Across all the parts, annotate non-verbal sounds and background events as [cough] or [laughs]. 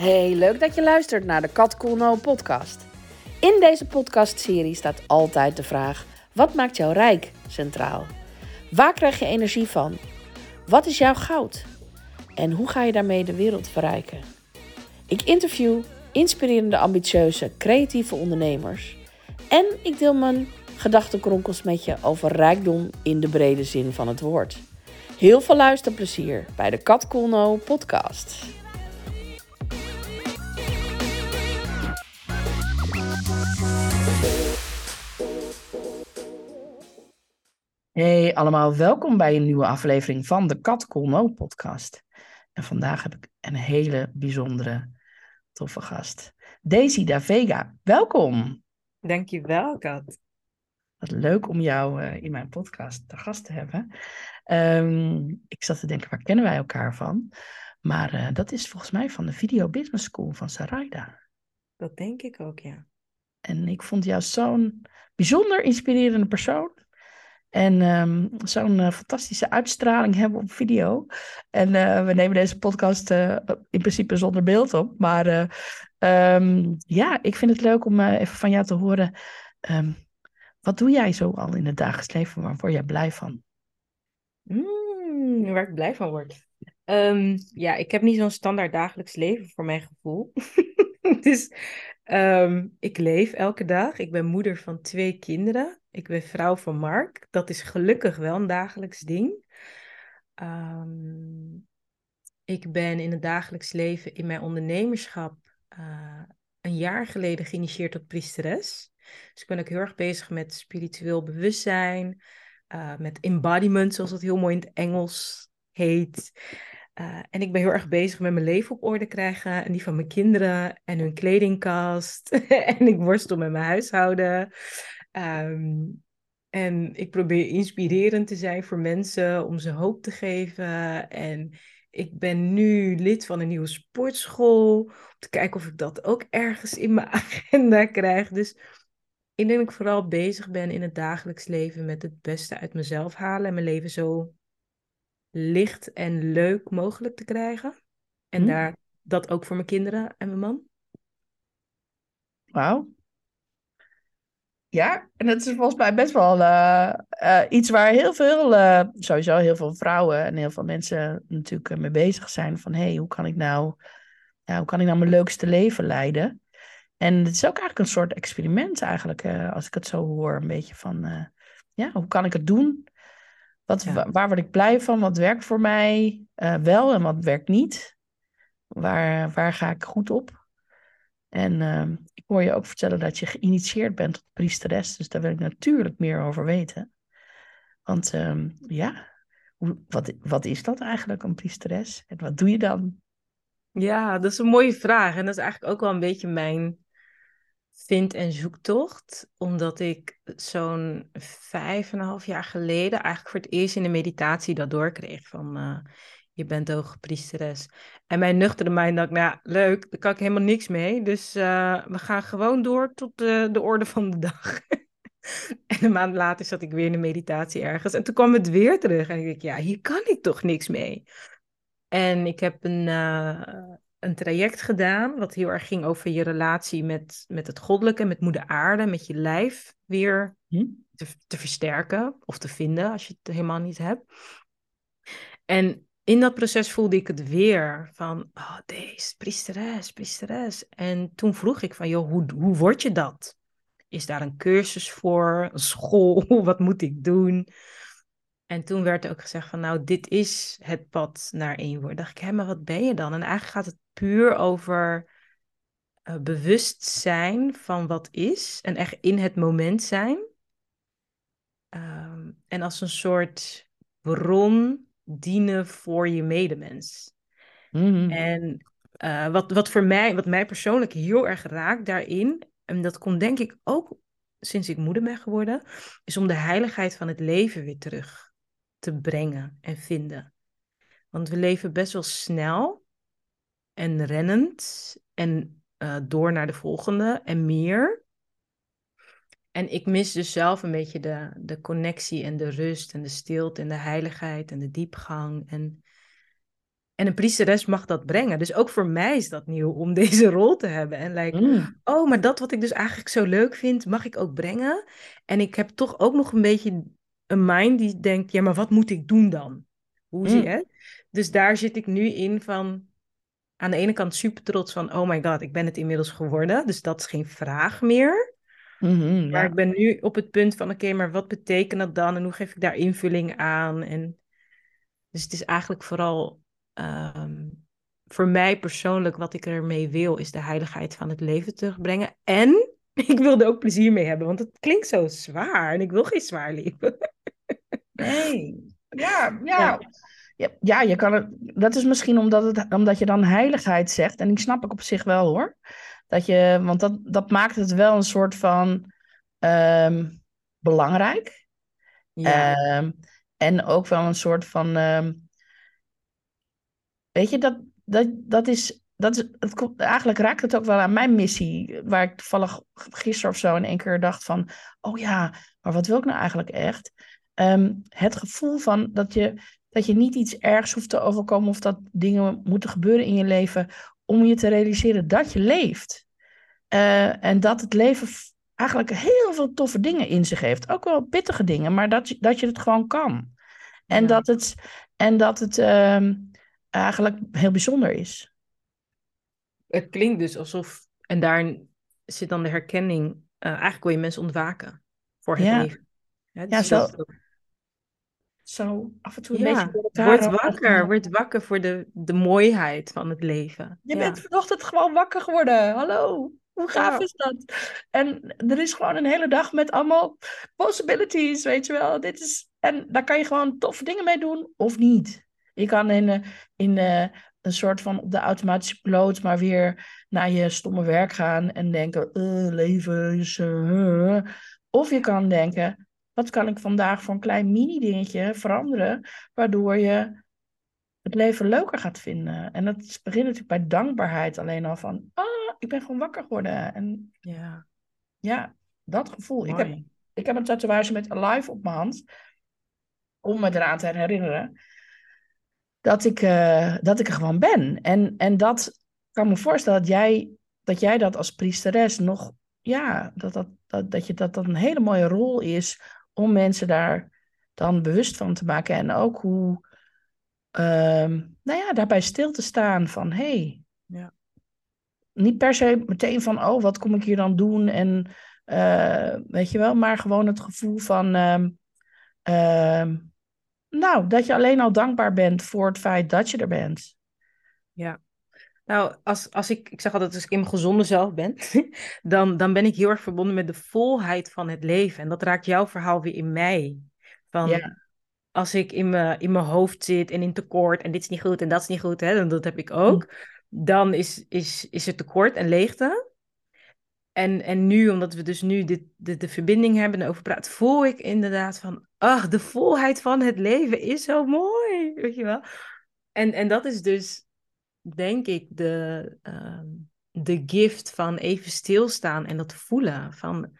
Hey, leuk dat je luistert naar de Kat Cool podcast. In deze podcastserie staat altijd de vraag: wat maakt jou rijk centraal? Waar krijg je energie van? Wat is jouw goud? En hoe ga je daarmee de wereld verrijken? Ik interview inspirerende, ambitieuze, creatieve ondernemers en ik deel mijn gedachtenkronkels met je over rijkdom in de brede zin van het woord. Heel veel luisterplezier bij de Kat Cool podcast. Hey allemaal, welkom bij een nieuwe aflevering van de Kat Cool No podcast. En vandaag heb ik een hele bijzondere, toffe gast. Daisy da Vega, welkom. Dankjewel, Kat. Wat leuk om jou uh, in mijn podcast te gast te hebben. Um, ik zat te denken, waar kennen wij elkaar van? Maar uh, dat is volgens mij van de Video Business School van Sarayda. Dat denk ik ook, ja. En ik vond jou zo'n bijzonder inspirerende persoon. En um, zo'n uh, fantastische uitstraling hebben op video. En uh, we nemen deze podcast uh, in principe zonder beeld op. Maar um, ja, ik vind het leuk om even van jou te horen. Um, wat doe jij zo al in het dagelijks leven? Waar word jij blij van? Mm, waar ik blij van word. Ja, ik heb niet zo'n standaard dagelijks leven voor mijn gevoel. [laughs] dus um, ik leef elke dag. Ik ben moeder van twee kinderen. Ik ben vrouw van Mark. Dat is gelukkig wel een dagelijks ding. Um, ik ben in het dagelijks leven in mijn ondernemerschap uh, een jaar geleden geïnitieerd tot priesteres. Dus ik ben ook heel erg bezig met spiritueel bewustzijn, uh, met embodiment, zoals dat heel mooi in het Engels heet. Uh, en ik ben heel erg bezig met mijn leven op orde krijgen en die van mijn kinderen en hun kledingkast. [laughs] en ik worstel met mijn huishouden. Um, en ik probeer inspirerend te zijn voor mensen om ze hoop te geven. En ik ben nu lid van een nieuwe sportschool. Om te kijken of ik dat ook ergens in mijn [laughs] agenda krijg. Dus ik denk ik vooral bezig ben in het dagelijks leven met het beste uit mezelf halen. En mijn leven zo licht en leuk mogelijk te krijgen. En hm. daar, dat ook voor mijn kinderen en mijn man. Wauw. Ja, en dat is volgens mij best wel uh, uh, iets waar heel veel, uh, sowieso heel veel vrouwen en heel veel mensen natuurlijk mee bezig zijn. Van hé, hey, hoe kan ik nou, ja, hoe kan ik nou mijn leukste leven leiden? En het is ook eigenlijk een soort experiment eigenlijk, als ik het zo hoor. Een beetje van, ja, hoe kan ik het doen? Wat, ja. Waar word ik blij van? Wat werkt voor mij wel en wat werkt niet? Waar, waar ga ik goed op? En uh, ik hoor je ook vertellen dat je geïnitieerd bent tot priesteres. Dus daar wil ik natuurlijk meer over weten. Want uh, ja, hoe, wat, wat is dat eigenlijk, een priesteres? En wat doe je dan? Ja, dat is een mooie vraag. En dat is eigenlijk ook wel een beetje mijn vind- en zoektocht. Omdat ik zo'n vijf en een half jaar geleden eigenlijk voor het eerst in de meditatie dat doorkreeg. Van uh, je bent priesteres. En mijn nuchtere mind dacht, nou leuk, daar kan ik helemaal niks mee. Dus uh, we gaan gewoon door tot de, de orde van de dag. [laughs] en een maand later zat ik weer in de meditatie ergens. En toen kwam het weer terug. En ik dacht, ja, hier kan ik toch niks mee. En ik heb een, uh, een traject gedaan, wat heel erg ging over je relatie met, met het goddelijke, met moeder aarde, met je lijf weer hm? te, te versterken of te vinden als je het helemaal niet hebt. En in dat proces voelde ik het weer van, oh, deze priesteres, priesteres. En toen vroeg ik van, joh, hoe, hoe word je dat? Is daar een cursus voor, een school, [laughs] wat moet ik doen? En toen werd er ook gezegd van, nou, dit is het pad naar één woord. dacht ik, hé, maar wat ben je dan? En eigenlijk gaat het puur over uh, bewustzijn van wat is en echt in het moment zijn. Um, en als een soort bron dienen voor je medemens. Mm-hmm. En uh, wat, wat voor mij, wat mij persoonlijk heel erg raakt daarin, en dat komt denk ik ook sinds ik moeder ben geworden, is om de heiligheid van het leven weer terug te brengen en vinden. Want we leven best wel snel en rennend en uh, door naar de volgende en meer. En ik mis dus zelf een beetje de, de connectie en de rust en de stilte en de heiligheid en de diepgang. En, En een priesteres mag dat brengen. Dus ook voor mij is dat nieuw om [laughs] deze rol te hebben. En like, Mm. oh, maar dat wat ik dus eigenlijk zo leuk vind, mag ik ook brengen. En ik heb toch ook nog een beetje een mind die denkt, ja, maar wat moet ik doen dan? Hoe zie Mm. je? Dus daar zit ik nu in van, aan de ene kant super trots van, oh my god, ik ben het inmiddels geworden. Dus dat is geen vraag meer. Mhm, Maar ja. ik ben nu op het punt van, oké, maar wat betekent dat dan? En hoe geef ik daar invulling aan? En dus het is eigenlijk vooral ehm, voor mij persoonlijk wat ik ermee wil, is de heiligheid van het leven terugbrengen. En [laughs] ik wil er ook plezier mee hebben, want het klinkt zo zwaar en ik wil geen zwaar leven. [laughs] Nee. Ja, Ja. ja. Ja, ja, je kan het. Dat is misschien omdat, het, omdat je dan heiligheid zegt. En die snap ik op zich wel hoor. Dat je, want dat, dat maakt het wel een soort van ehm, belangrijk. Ja, Ehm, en ook wel een soort van. ehm, weet je, dat, dat, dat is. Dat is het, komt- eigenlijk raakt het ook wel aan mijn missie. Waar ik toevallig gisteren of zo in één keer dacht van. Oh ja, maar wat wil ik nou eigenlijk echt? Het gevoel van dat je, dat je niet iets ergs hoeft te overkomen. Of dat dingen moeten gebeuren in je leven. Om je te realiseren dat je leeft. Eh, en dat het leven eigenlijk heel veel toffe dingen in zich heeft. Ook wel pittige dingen, maar dat je, dat je het gewoon kan. En Ja. dat het, en dat het ehm, eigenlijk heel bijzonder is. het klinkt dus alsof, en daarin zit dan de herkenning, eh, eigenlijk wil je mensen ontwaken voor het Ja. leven. Ja, Ja, dus zo- dat- Zo af en toe een ja, beetje word wakker, word wakker voor de, de mooiheid van het leven. Je Ja. bent vanochtend gewoon wakker geworden. Hallo. Hoe gaaf Ja. is dat? En er is gewoon een hele dag met allemaal possibilities, weet je wel. Dit is, en daar kan je gewoon toffe dingen mee doen of niet. Je kan in, eh, in eh, een soort van op de automatische piloot maar weer naar je stomme werk gaan en denken, eh, leven is... Of je kan denken, wat kan ik vandaag voor een klein mini-dingetje veranderen, waardoor je het leven leuker gaat vinden. En dat begint natuurlijk bij dankbaarheid alleen al van, ah, ik ben gewoon wakker geworden. En Ja, ja, dat gevoel. Ik heb, ik heb een tatoeage met Alive op mijn hand, om me eraan te herinneren dat ik, eh, dat ik er gewoon ben. En, en dat kan me voorstellen dat jij, dat jij dat als priesteres nog, ja, dat, dat, dat, dat, je, dat dat een hele mooie rol is om mensen daar dan bewust van te maken. En ook hoe, ehm, nou ja, daarbij stil te staan van, hé, hey, Ja. niet per se meteen van, oh, wat kom ik hier dan doen? En eh, weet je wel, maar gewoon het gevoel van, ehm, ehm, nou, dat je alleen al dankbaar bent voor het feit dat je er bent. Nou, als, als ik, ik zeg altijd, als ik in mijn gezonde zelf ben, [laughs] dan, dan ben ik heel erg verbonden met de volheid van het leven. En dat raakt jouw verhaal weer in mij. Van, Ja. als ik in mijn, in mijn hoofd zit en in tekort en dit is niet goed en dat is niet goed, hè, en dat heb ik ook, dan is, is, is er tekort en leegte. En, en nu, omdat we dus nu dit, de, de verbinding hebben en over praten, voel ik inderdaad van, ach, de volheid van het leven is zo mooi, weet je wel. En, en dat is dus, denk ik, de, ehm, de gift van even stilstaan en dat voelen van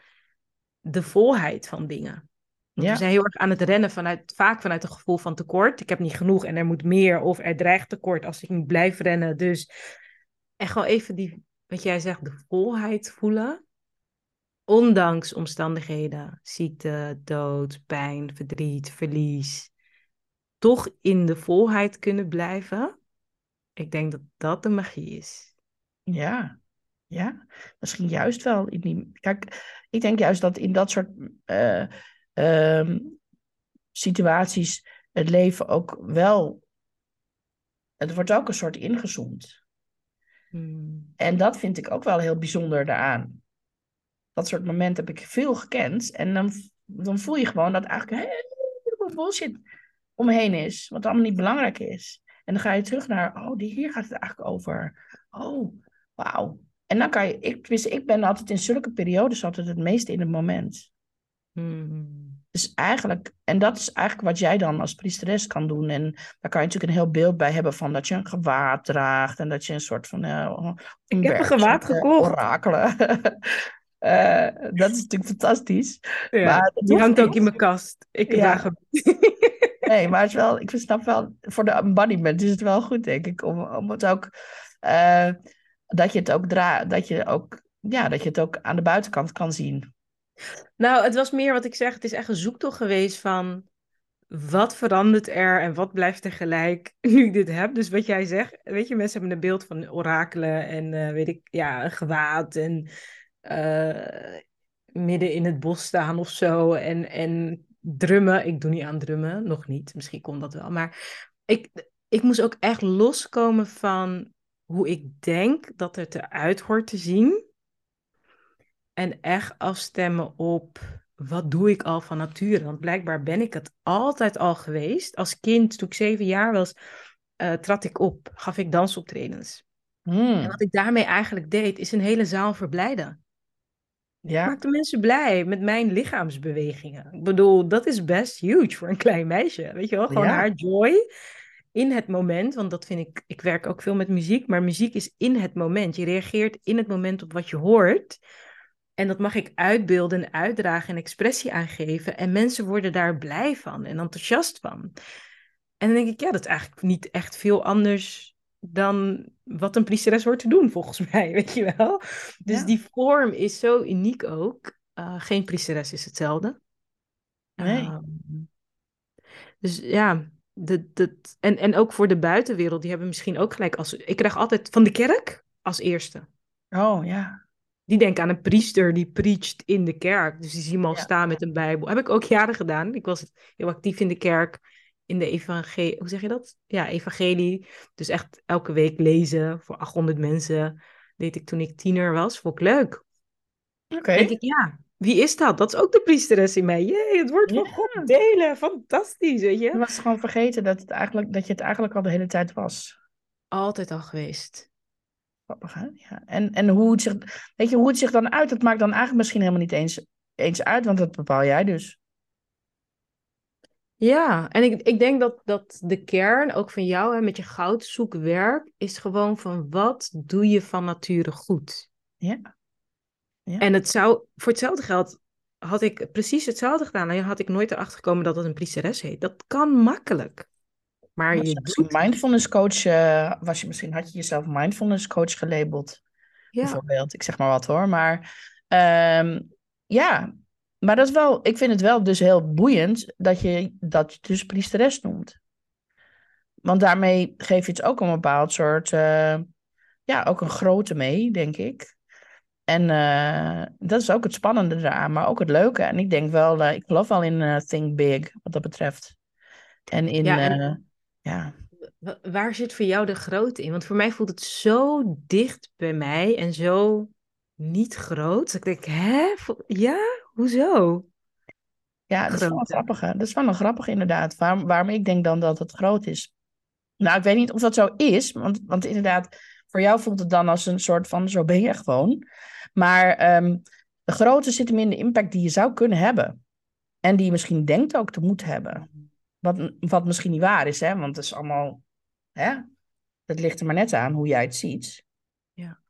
de volheid van dingen. Ja. we zijn heel erg aan het rennen vanuit, vaak vanuit een gevoel van tekort. Ik heb niet genoeg en er moet meer. Of er dreigt tekort als ik niet blijf rennen. Dus en gewoon even die, wat jij zegt, de volheid voelen. Ondanks omstandigheden, ziekte, dood, pijn, verdriet, verlies. Toch in de volheid kunnen blijven. Ik denk dat dat de magie is. Ja, ja, misschien juist wel. In die, kijk, ik denk juist dat in dat soort eh, ehm, situaties het leven ook wel. Het wordt ook een soort ingezoomd. Hmm. En dat vind ik ook wel heel bijzonder daaraan. Dat soort momenten heb ik veel gekend. En dan, dan voel je gewoon dat eigenlijk een heleboel bullshit omheen is. Wat allemaal niet belangrijk is. En dan ga je terug naar, oh, die, hier gaat het eigenlijk over. Oh, wauw. En dan kan je, ik, tenminste, ik ben altijd in zulke periodes altijd het meeste in het moment. Hmm. Dus eigenlijk, en dat is eigenlijk wat jij dan als priesteres kan doen. En daar kan je natuurlijk een heel beeld bij hebben van dat je een gewaad draagt. En dat je een soort van... eh, Ik heb een gewaad eh, gekocht. Orakelen. [laughs] Eh, dat is natuurlijk fantastisch. Ja, Maar die hangt ook in mijn kast. Ik Ja. draag hem. [laughs] Nee, maar het is wel, ik snap wel, voor de embodiment is het wel goed, denk ik, om, om het ook, uh, dat je het ook dra dat je ook, ja, dat je het ook aan de buitenkant kan zien. Nou, het was meer wat ik zeg, het is echt een zoektocht geweest van wat verandert er en wat blijft er gelijk [laughs] nu ik dit heb. Dus wat jij zegt, weet je, mensen hebben een beeld van orakelen en uh, weet ik, ja, gewaad en uh, midden in het bos staan of zo en, en drummen. Ik doe niet aan drummen, nog niet. Misschien komt dat wel. Maar ik, ik moest ook echt loskomen van hoe ik denk dat het eruit hoort te zien. En echt afstemmen op wat doe ik al van nature? Want blijkbaar ben ik het altijd al geweest. Als kind, toen ik zeven jaar was, uh, trad ik op, gaf ik dansoptredens. Hmm. En wat ik daarmee eigenlijk deed, is een hele zaal verblijden. Ja. Ik maakte mensen blij met mijn lichaamsbewegingen. Ik bedoel, dat is best huge voor een klein meisje. Weet je wel, gewoon haar joy in het moment. Want dat vind ik, ik werk ook veel met muziek, maar muziek is in het moment. Je reageert in het moment op wat je hoort. En dat mag ik uitbeelden en uitdragen en expressie aangeven. En mensen worden daar blij van en enthousiast van. En dan denk ik, ja, dat is eigenlijk niet echt veel anders dan wat een priesteres hoort te doen, volgens [laughs] mij, weet je wel. Dus die vorm is zo uniek ook. Uh, geen priesteres is hetzelfde. Nee. Um, dus ja, de, de, en, en ook voor de buitenwereld, die hebben misschien ook gelijk als... Ik krijg altijd van de kerk als eerste. Oh, ja die denken aan een priester die preacht in de kerk. Dus die zien me al staan met een Bijbel. Heb ik ook jaren gedaan. Ik was heel actief in de kerk, in de evangelie. Hoe zeg je dat? Ja, evangelie. Dus echt elke week lezen voor 800 mensen. Deed ik toen ik tiener was. Vond ik leuk. Oké. Denk ik, ja, wie is dat? Dat is ook de priesteres in mij. Jee, het woord van God delen. Fantastisch, weet je. Je was gewoon vergeten dat, het eigenlijk, dat je het eigenlijk al de hele tijd was. Altijd al geweest. Ja. En, en hoe, het zich, weet je, hoe het zich dan uit, dat maakt dan eigenlijk misschien helemaal niet eens, eens uit, want dat bepaal jij dus. Ja, en ik, ik denk dat, dat de kern, ook van jou hè, met je goudzoekwerk, is gewoon van wat doe je van nature goed? Ja. ja. En het zou, voor hetzelfde geld, had ik precies hetzelfde gedaan. En had ik nooit erachter gekomen dat het een priesteres heet. Dat kan makkelijk. Maar je, je doet... mindfulness coach, uh, was je misschien, had je jezelf mindfulness coach gelabeld? Ja. Bijvoorbeeld, ik zeg maar wat hoor. Maar um, ja, maar dat is wel, ik vind het wel dus heel boeiend dat je dat je dus priesteres noemt. Want daarmee geef je het ook een bepaald soort, uh, ja, ook een grote mee, denk ik. En uh, dat is ook het spannende eraan, maar ook het leuke. En ik denk wel, uh, ik geloof wel in Think Big, wat dat betreft. En in, ja, en ja. Waar zit voor jou de grootte in? Want voor mij voelt het zo dicht bij mij en zo niet groot. Dat ik denk, hè? Ja? Hoezo? Ja, dat is wel grappig. Dat is wel een grappig inderdaad. Waarom, waarom ik denk dan dat het groot is. Nou, ik weet niet of dat zo is. Want, want inderdaad, voor jou voelt het dan als een soort van, zo ben je gewoon. Maar um, de grootte zit hem in de impact die je zou kunnen hebben. En die je misschien denkt ook te moeten hebben. Wat, wat misschien niet waar is, hè? want het is allemaal. Hè? Het ligt er maar net aan hoe jij het ziet. Ja.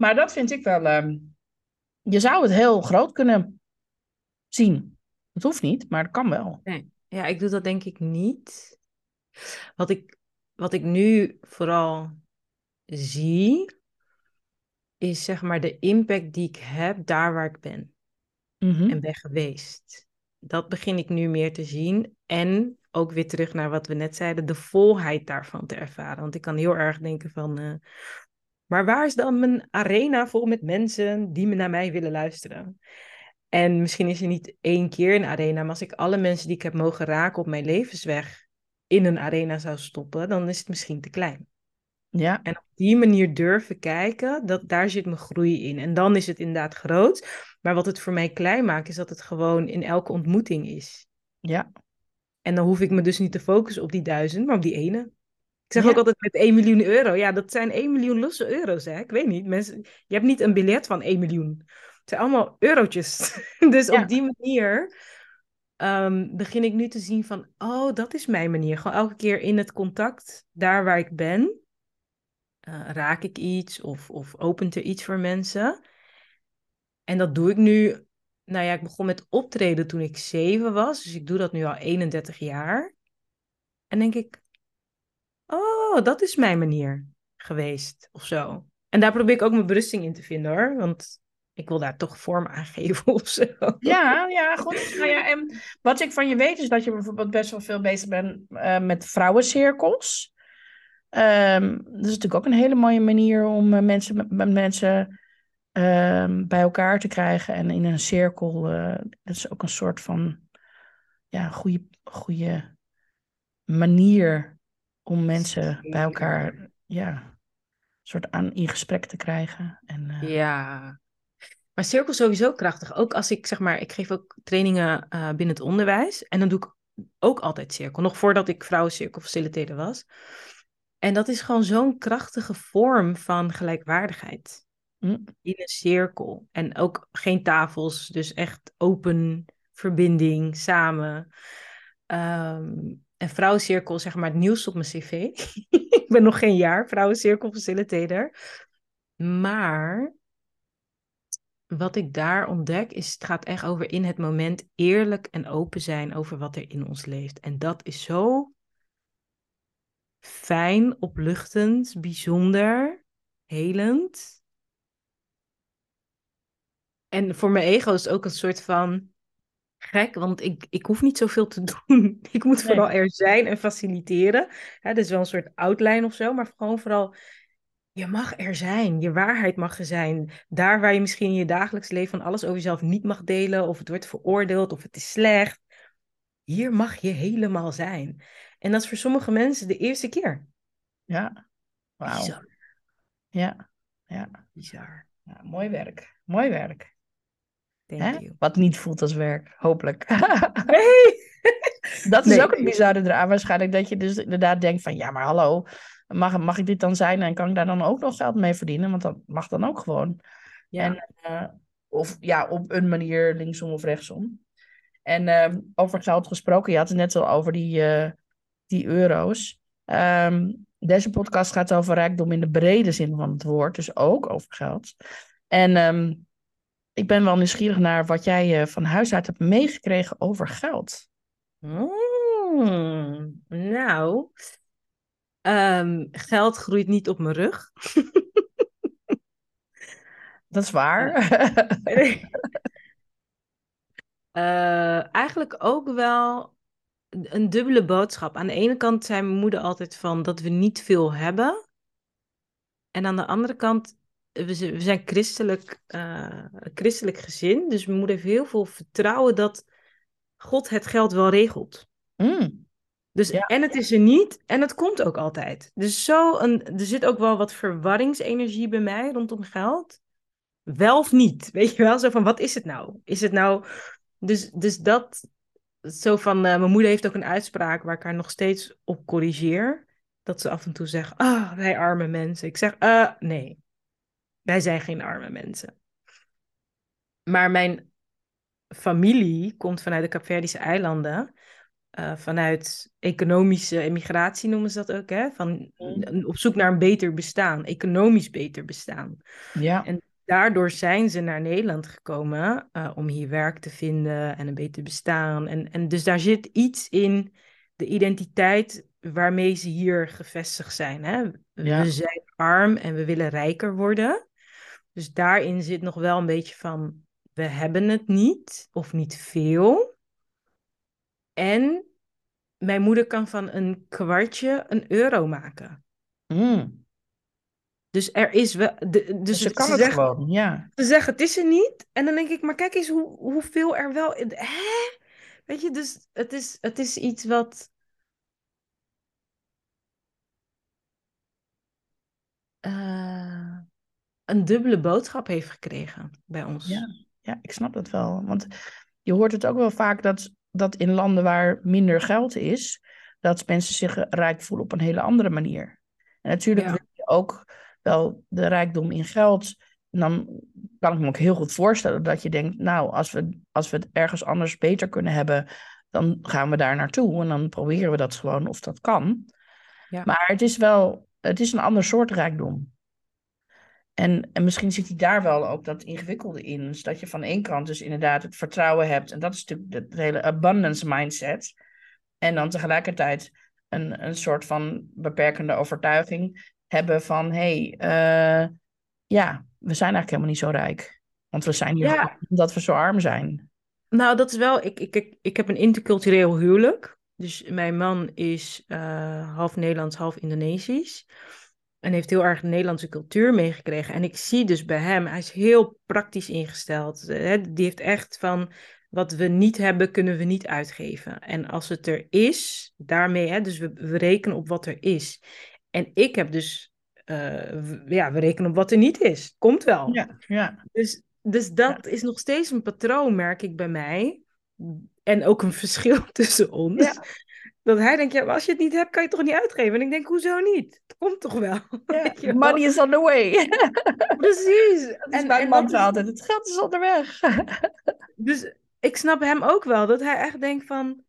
Maar dat vind ik wel. Uh, je zou het heel groot kunnen zien. Het hoeft niet, maar het kan wel. Nee. Ja, ik doe dat denk ik niet. Wat ik, wat ik nu vooral zie, is zeg maar de impact die ik heb daar waar ik ben. Mm En ben geweest dat begin ik nu meer te zien. En ook weer terug naar wat we net zeiden, de volheid daarvan te ervaren. Want ik kan heel erg denken van, uh, maar waar is dan mijn arena vol met mensen die me naar mij willen luisteren? En misschien is er niet één keer een arena, maar als ik alle mensen die ik heb mogen raken op mijn levensweg in een arena zou stoppen, dan is het misschien te klein. Ja. En op die manier durven kijken, dat, daar zit mijn groei in. En dan is het inderdaad groot. Maar wat het voor mij klein maakt, is dat het gewoon in elke ontmoeting is. Ja. En dan hoef ik me dus niet te focussen op die duizend, maar op die ene. Ik zeg ook altijd met 1 miljoen euro. Ja, dat zijn 1 miljoen losse euro's, hè. Ik weet niet. Mensen, je hebt niet een biljet van 1 miljoen. Het zijn allemaal eurotjes. [laughs] dus op die manier um, begin ik nu te zien van... Oh, dat is mijn manier. Gewoon elke keer in het contact, daar waar ik ben... Uh, raak ik iets of, of opent er iets voor mensen. En dat doe ik nu nou ja, ik begon met optreden toen ik zeven was. Dus ik doe dat nu al 31 jaar. En denk ik, oh, dat is mijn manier geweest of zo. En daar probeer ik ook mijn berusting in te vinden hoor. Want ik wil daar toch vorm aan geven [laughs] of zo. Ja, ja, goed. Nou ja, en wat ik van je weet is dat je bijvoorbeeld best wel veel bezig bent uh, met vrouwencirkels. Um, dat is natuurlijk ook een hele mooie manier om uh, mensen, mensen um, bij elkaar te krijgen en in een cirkel. Uh, dat is ook een soort van ja, goede, goede manier om mensen bij elkaar ja, soort aan in gesprek te krijgen. En, uh... Ja, maar cirkel sowieso krachtig. Ook als ik zeg maar, ik geef ook trainingen uh, binnen het onderwijs. En dan doe ik ook altijd cirkel. Nog voordat ik vrouwencirkel facilitator was. En dat is gewoon zo'n krachtige vorm van gelijkwaardigheid. Mm. In een cirkel. En ook geen tafels, dus echt open verbinding, samen. Um, en vrouwencirkel, zeg maar, het nieuws op mijn cv. [laughs] ik ben nog geen jaar vrouwencirkel facilitator. Maar wat ik daar ontdek, is het gaat echt over in het moment eerlijk en open zijn over wat er in ons leeft. En dat is zo fijn, opluchtend, bijzonder, helend. En voor mijn ego is het ook een soort van gek, want ik, ik hoef niet zoveel te doen. [laughs] Ik moet vooral er zijn en faciliteren. Ja, dat is wel een soort outline of zo, maar gewoon vooral, je mag er zijn. Je waarheid mag er zijn. Daar waar je misschien in je dagelijks leven van alles over jezelf niet mag delen, of het wordt veroordeeld, of het is slecht. Hier mag je helemaal zijn. En dat is voor sommige mensen de eerste keer. Ja, wauw. Ja, ja. Bizar. Ja, mooi werk. Mooi werk. Wat niet voelt als werk, hopelijk. [laughs] Nee. [laughs] dat is ook het bizarre eraan waarschijnlijk. Dat je dus inderdaad denkt van, ja maar hallo, mag, mag ik dit dan zijn en kan ik daar dan ook nog geld mee verdienen? Want dat mag dan ook gewoon. Ja. En, uh, of ja, op een manier linksom of rechtsom. En uh, over geld gesproken, je had het net al over die, uh, die euro's. Um, deze podcast gaat over rijkdom in de brede zin van het woord, dus ook over geld. En um, ik ben wel nieuwsgierig naar wat jij uh, van huis uit hebt meegekregen over geld. Mm, nou, um, geld groeit niet op mijn rug. [laughs] Dat is waar. uh, [laughs] eigenlijk ook wel een dubbele boodschap. Aan de ene kant zei mijn moeder altijd van dat we niet veel hebben. En aan de andere kant we zijn christelijk, uh, christelijk gezin. Dus mijn moeder heeft heel veel vertrouwen dat God het geld wel regelt. Mm. Dus en het is er niet en het komt ook altijd. Dus zo een, er zit ook wel wat verwarringsenergie bij mij rondom geld. Wel of niet? [laughs] Weet je wel? Zo van wat is het nou? Is het nou. Dus, dus dat. Zo van. Uh, mijn moeder heeft ook een uitspraak waar ik haar nog steeds op corrigeer. Dat ze af en toe zegt: Ah, wij arme mensen. Ik zeg: uh, Nee, wij zijn geen arme mensen. Maar mijn familie komt vanuit de Capverdische eilanden. Uh, vanuit economische emigratie noemen ze dat ook, hè? Van mm. op zoek naar een beter bestaan, economisch beter bestaan. Ja. En daardoor zijn ze naar Nederland gekomen uh, om hier werk te vinden en een beter bestaan. En, en dus daar zit iets in de identiteit waarmee ze hier gevestigd zijn. Hè? Ja. We zijn arm en we willen rijker worden. Dus daarin zit nog wel een beetje van, we hebben het niet of niet veel. En mijn moeder kan van een kwartje een euro maken. Mm. Dus er is wel. De, dus ze kan het gewoon, ja. Ze zeggen het is er niet. En dan denk ik, maar kijk eens hoe, hoeveel er wel. Hè? Weet je, dus het is, het is iets wat. Uh, een dubbele boodschap heeft gekregen bij ons. Ja, ja, ik snap dat wel. Want je hoort het ook wel vaak dat, dat in landen waar minder geld is, dat mensen zich rijk voelen op een hele andere manier. En natuurlijk ja. wil je ook wel de rijkdom in geld. En dan kan ik me ook heel goed voorstellen dat je denkt, nou, als we, als we het ergens anders beter kunnen hebben, dan gaan we daar naartoe en dan proberen we dat gewoon of dat kan. Ja. Maar het is wel, het is een ander soort rijkdom. En, en misschien zit hij daar wel ook dat ingewikkelde in. Dus dat je van één kant dus inderdaad het vertrouwen hebt. En dat is natuurlijk de, hele abundance mindset. En dan tegelijkertijd een, een soort van beperkende overtuiging hebben van... hé, hey, eh, ja, we zijn eigenlijk helemaal niet zo rijk. Want we zijn hier Ja. omdat we zo arm zijn. Nou, dat is wel. Ik, ik, ik, ik heb een intercultureel huwelijk. Dus mijn man is eh, half Nederlands, half Indonesisch. En heeft heel erg de Nederlandse cultuur meegekregen. En ik zie dus bij hem, hij is heel praktisch ingesteld. Eh, hè, Die heeft echt van. Wat we niet hebben, kunnen we niet uitgeven. En als het er is, daarmee, hè, dus we, we rekenen op wat er is. En ik heb dus, eh, ja, we rekenen op wat er niet is. Komt wel. Ja, ja, Dus, dus dat is nog steeds een patroon, merk ik bij mij. En ook een [laughs] verschil tussen ons. Ja. Dat hij denkt, ja, als je het niet hebt, kan je het toch niet uitgeven? En ik denk, hoezo niet? Het komt toch wel? [laughs] Money is on the way. Precies. [laughs] Dat is En- mijn mantra is- altijd. Het geld is onderweg. [laughs] Dus ik snap hem ook wel, dat hij echt denkt van,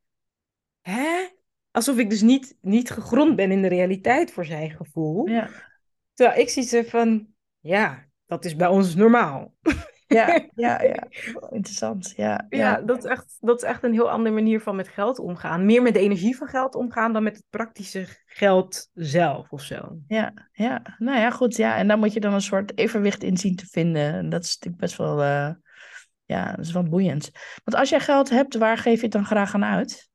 hè? Alsof ik dus niet, niet gegrond ben in de realiteit voor zijn gevoel. ja. Terwijl ik zie ze van, ja, dat is bij ons normaal. [laughs] Ja, ja, ja. Interessant. Ja, Ja, ja. dat is, echt, dat is echt een heel andere manier van met geld omgaan. Meer met de energie van geld omgaan dan met het praktische geld zelf of zo. Ja, ja. Nou ja, goed. Ja. En daar moet je dan een soort evenwicht in zien te vinden. En dat is natuurlijk best wel, eh, ja, dat is wel boeiend. Want als jij geld hebt, waar geef je het dan graag aan uit?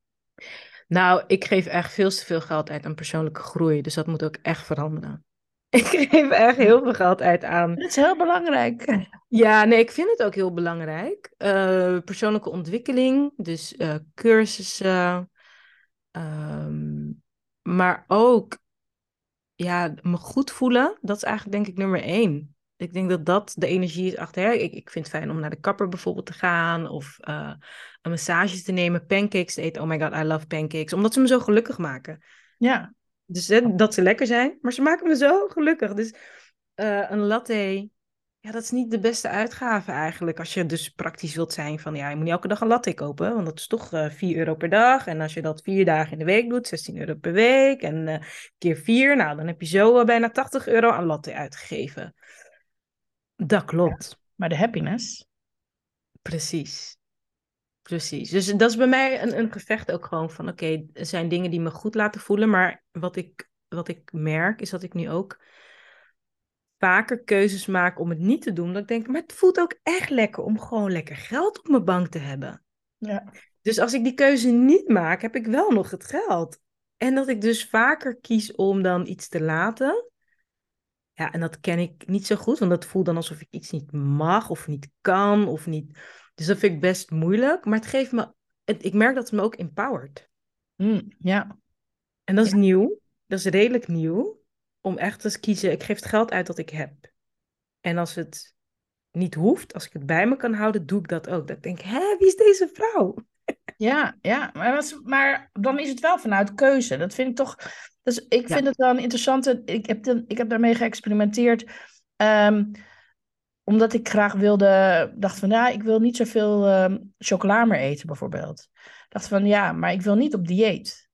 Nou, ik geef echt veel te veel geld uit aan persoonlijke groei. Dus dat moet ook echt veranderen. [laughs] Ik geef echt heel veel geld uit aan. Dat is heel belangrijk. Ja, nee, ik vind het ook heel belangrijk. Eh, persoonlijke ontwikkeling, dus eh, cursussen. ehm, maar ook, ja, me goed voelen. Dat is eigenlijk denk ik nummer één. Ik denk dat dat de energie is achter. hè. Ik, ik vind het fijn om naar de kapper bijvoorbeeld te gaan. Of eh, een massage te nemen, pancakes te eten. Oh my god, I love pancakes. Omdat ze me zo gelukkig maken. Ja, Dus hè, dat ze lekker zijn, maar ze maken me zo gelukkig. Dus eh, een latte, ja, dat is niet de beste uitgave eigenlijk. Als je dus praktisch wilt zijn van, ja, je moet niet elke dag een latte kopen. Want dat is toch eh 4 euro per dag. En als je dat vier dagen in de week doet, 16 euro per week. En eh, keer vier, nou, dan heb je zo bijna 80 euro aan latte uitgegeven. Dat klopt. maar de happiness. Precies. Precies. Dus dat is bij mij een, een gevecht ook gewoon van, oké, er zijn dingen die me goed laten voelen, maar wat ik, wat ik merk is dat ik nu ook vaker keuzes maak om het niet te doen. Dat ik denk, maar het voelt ook echt lekker om gewoon lekker geld op mijn bank te hebben. Ja. Dus als ik die keuze niet maak, heb ik wel nog het geld. En dat ik dus vaker kies om dan iets te laten. Ja, en dat ken ik niet zo goed, want dat voelt dan alsof ik iets niet mag of niet kan of niet. Dus dat vind ik best moeilijk, maar het geeft me, het, ik merk dat het me ook empowert. Mm, ja. En dat is nieuw, dat is redelijk nieuw, om echt te kiezen, ik geef het geld uit dat ik heb. En als het niet hoeft, als ik het bij me kan houden, doe ik dat ook. Dat ik denk, hè, wie is deze vrouw? [laughs] Ja, ja. Maar, maar dan is het wel vanuit keuze. Dat vind ik toch. Dus ik Ja. vind het wel een interessante. Ik heb, ik heb daarmee geëxperimenteerd. ehm, omdat ik graag wilde. Dacht van ja, ik wil niet zoveel ehm chocola meer eten, bijvoorbeeld. Dacht van ja, maar ik wil niet op dieet.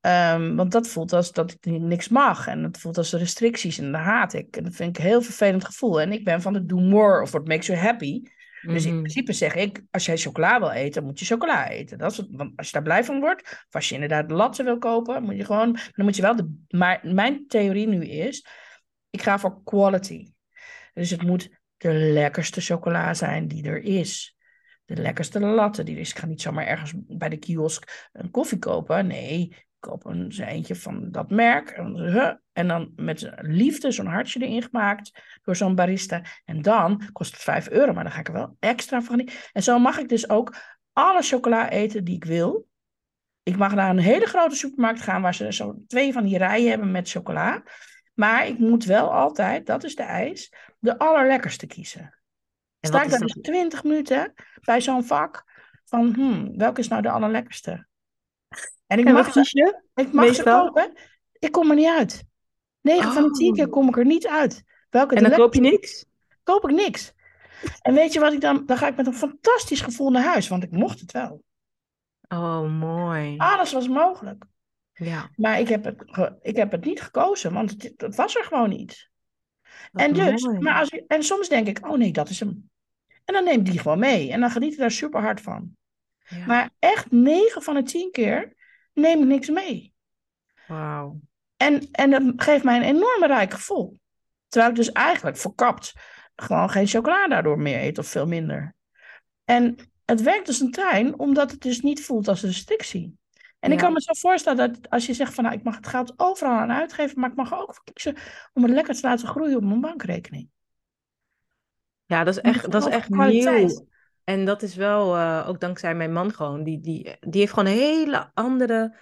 Ehm, want dat voelt als dat ik niks mag. En dat voelt als restricties. En dat haat ik. En dat vind ik een heel vervelend gevoel. En ik ben van het do more of what makes you happy. Dus in Mhm. principe zeg ik, als jij chocola wil eten, moet je chocola eten. Dat is het, want als je daar blij van wordt, of als je inderdaad latte wil kopen, moet je gewoon, dan moet je wel de, maar mijn theorie nu is, ik ga voor quality. Dus het moet de lekkerste chocola zijn die er is. De lekkerste latte die er is. Ik ga niet zomaar ergens bij de kiosk een koffie kopen. Nee, ik koop een eentje van dat merk. En, dan met liefde zo'n hartje erin gemaakt door zo'n barista. En dan kost het 5 euro, maar dan ga ik er wel extra van. En zo mag ik dus ook alle chocola eten die ik wil. Ik mag naar een hele grote supermarkt gaan waar ze zo twee van die rijen hebben met chocola. Maar ik moet wel altijd, dat is de eis, de allerlekkerste kiezen. En Sta ik dat? dus 20 minuten bij zo'n vak van, hmm, welke is nou de allerlekkerste? En ik En mag, ze, ik mag ze kopen, ik kom er niet uit. 9 van de 10 keer Oh. kom ik er niet uit. Welke En dan koop je niks? koop ik niks. En weet je wat ik dan... Dan ga ik met een fantastisch gevoel naar huis, want ik mocht het wel. Oh, mooi. Alles was mogelijk. Ja. Maar ik heb het, ik heb het niet gekozen, want het, het was er gewoon niet. Wat En dus, mooi. maar als, en soms denk ik, oh nee, dat is hem. En dan neem ik die gewoon mee. En dan geniet ik daar super hard van. Ja. Maar echt 9 van de 10 keer neem ik niks mee. Wauw. En, en dat geeft mij een enorme rijk gevoel. Terwijl ik dus eigenlijk verkapt gewoon geen chocola daardoor meer eet of veel minder. En het werkt dus een trein, omdat het dus niet voelt als een restrictie. En ik kan me zo voorstellen dat als je zegt van nou, ik mag het geld overal aan uitgeven, maar ik mag ook kiezen om het lekker te laten groeien op mijn bankrekening. Ja, dat is echt, dat is echt nieuw. En dat is wel eh, ook dankzij mijn man gewoon. Die, die, die heeft gewoon een hele andere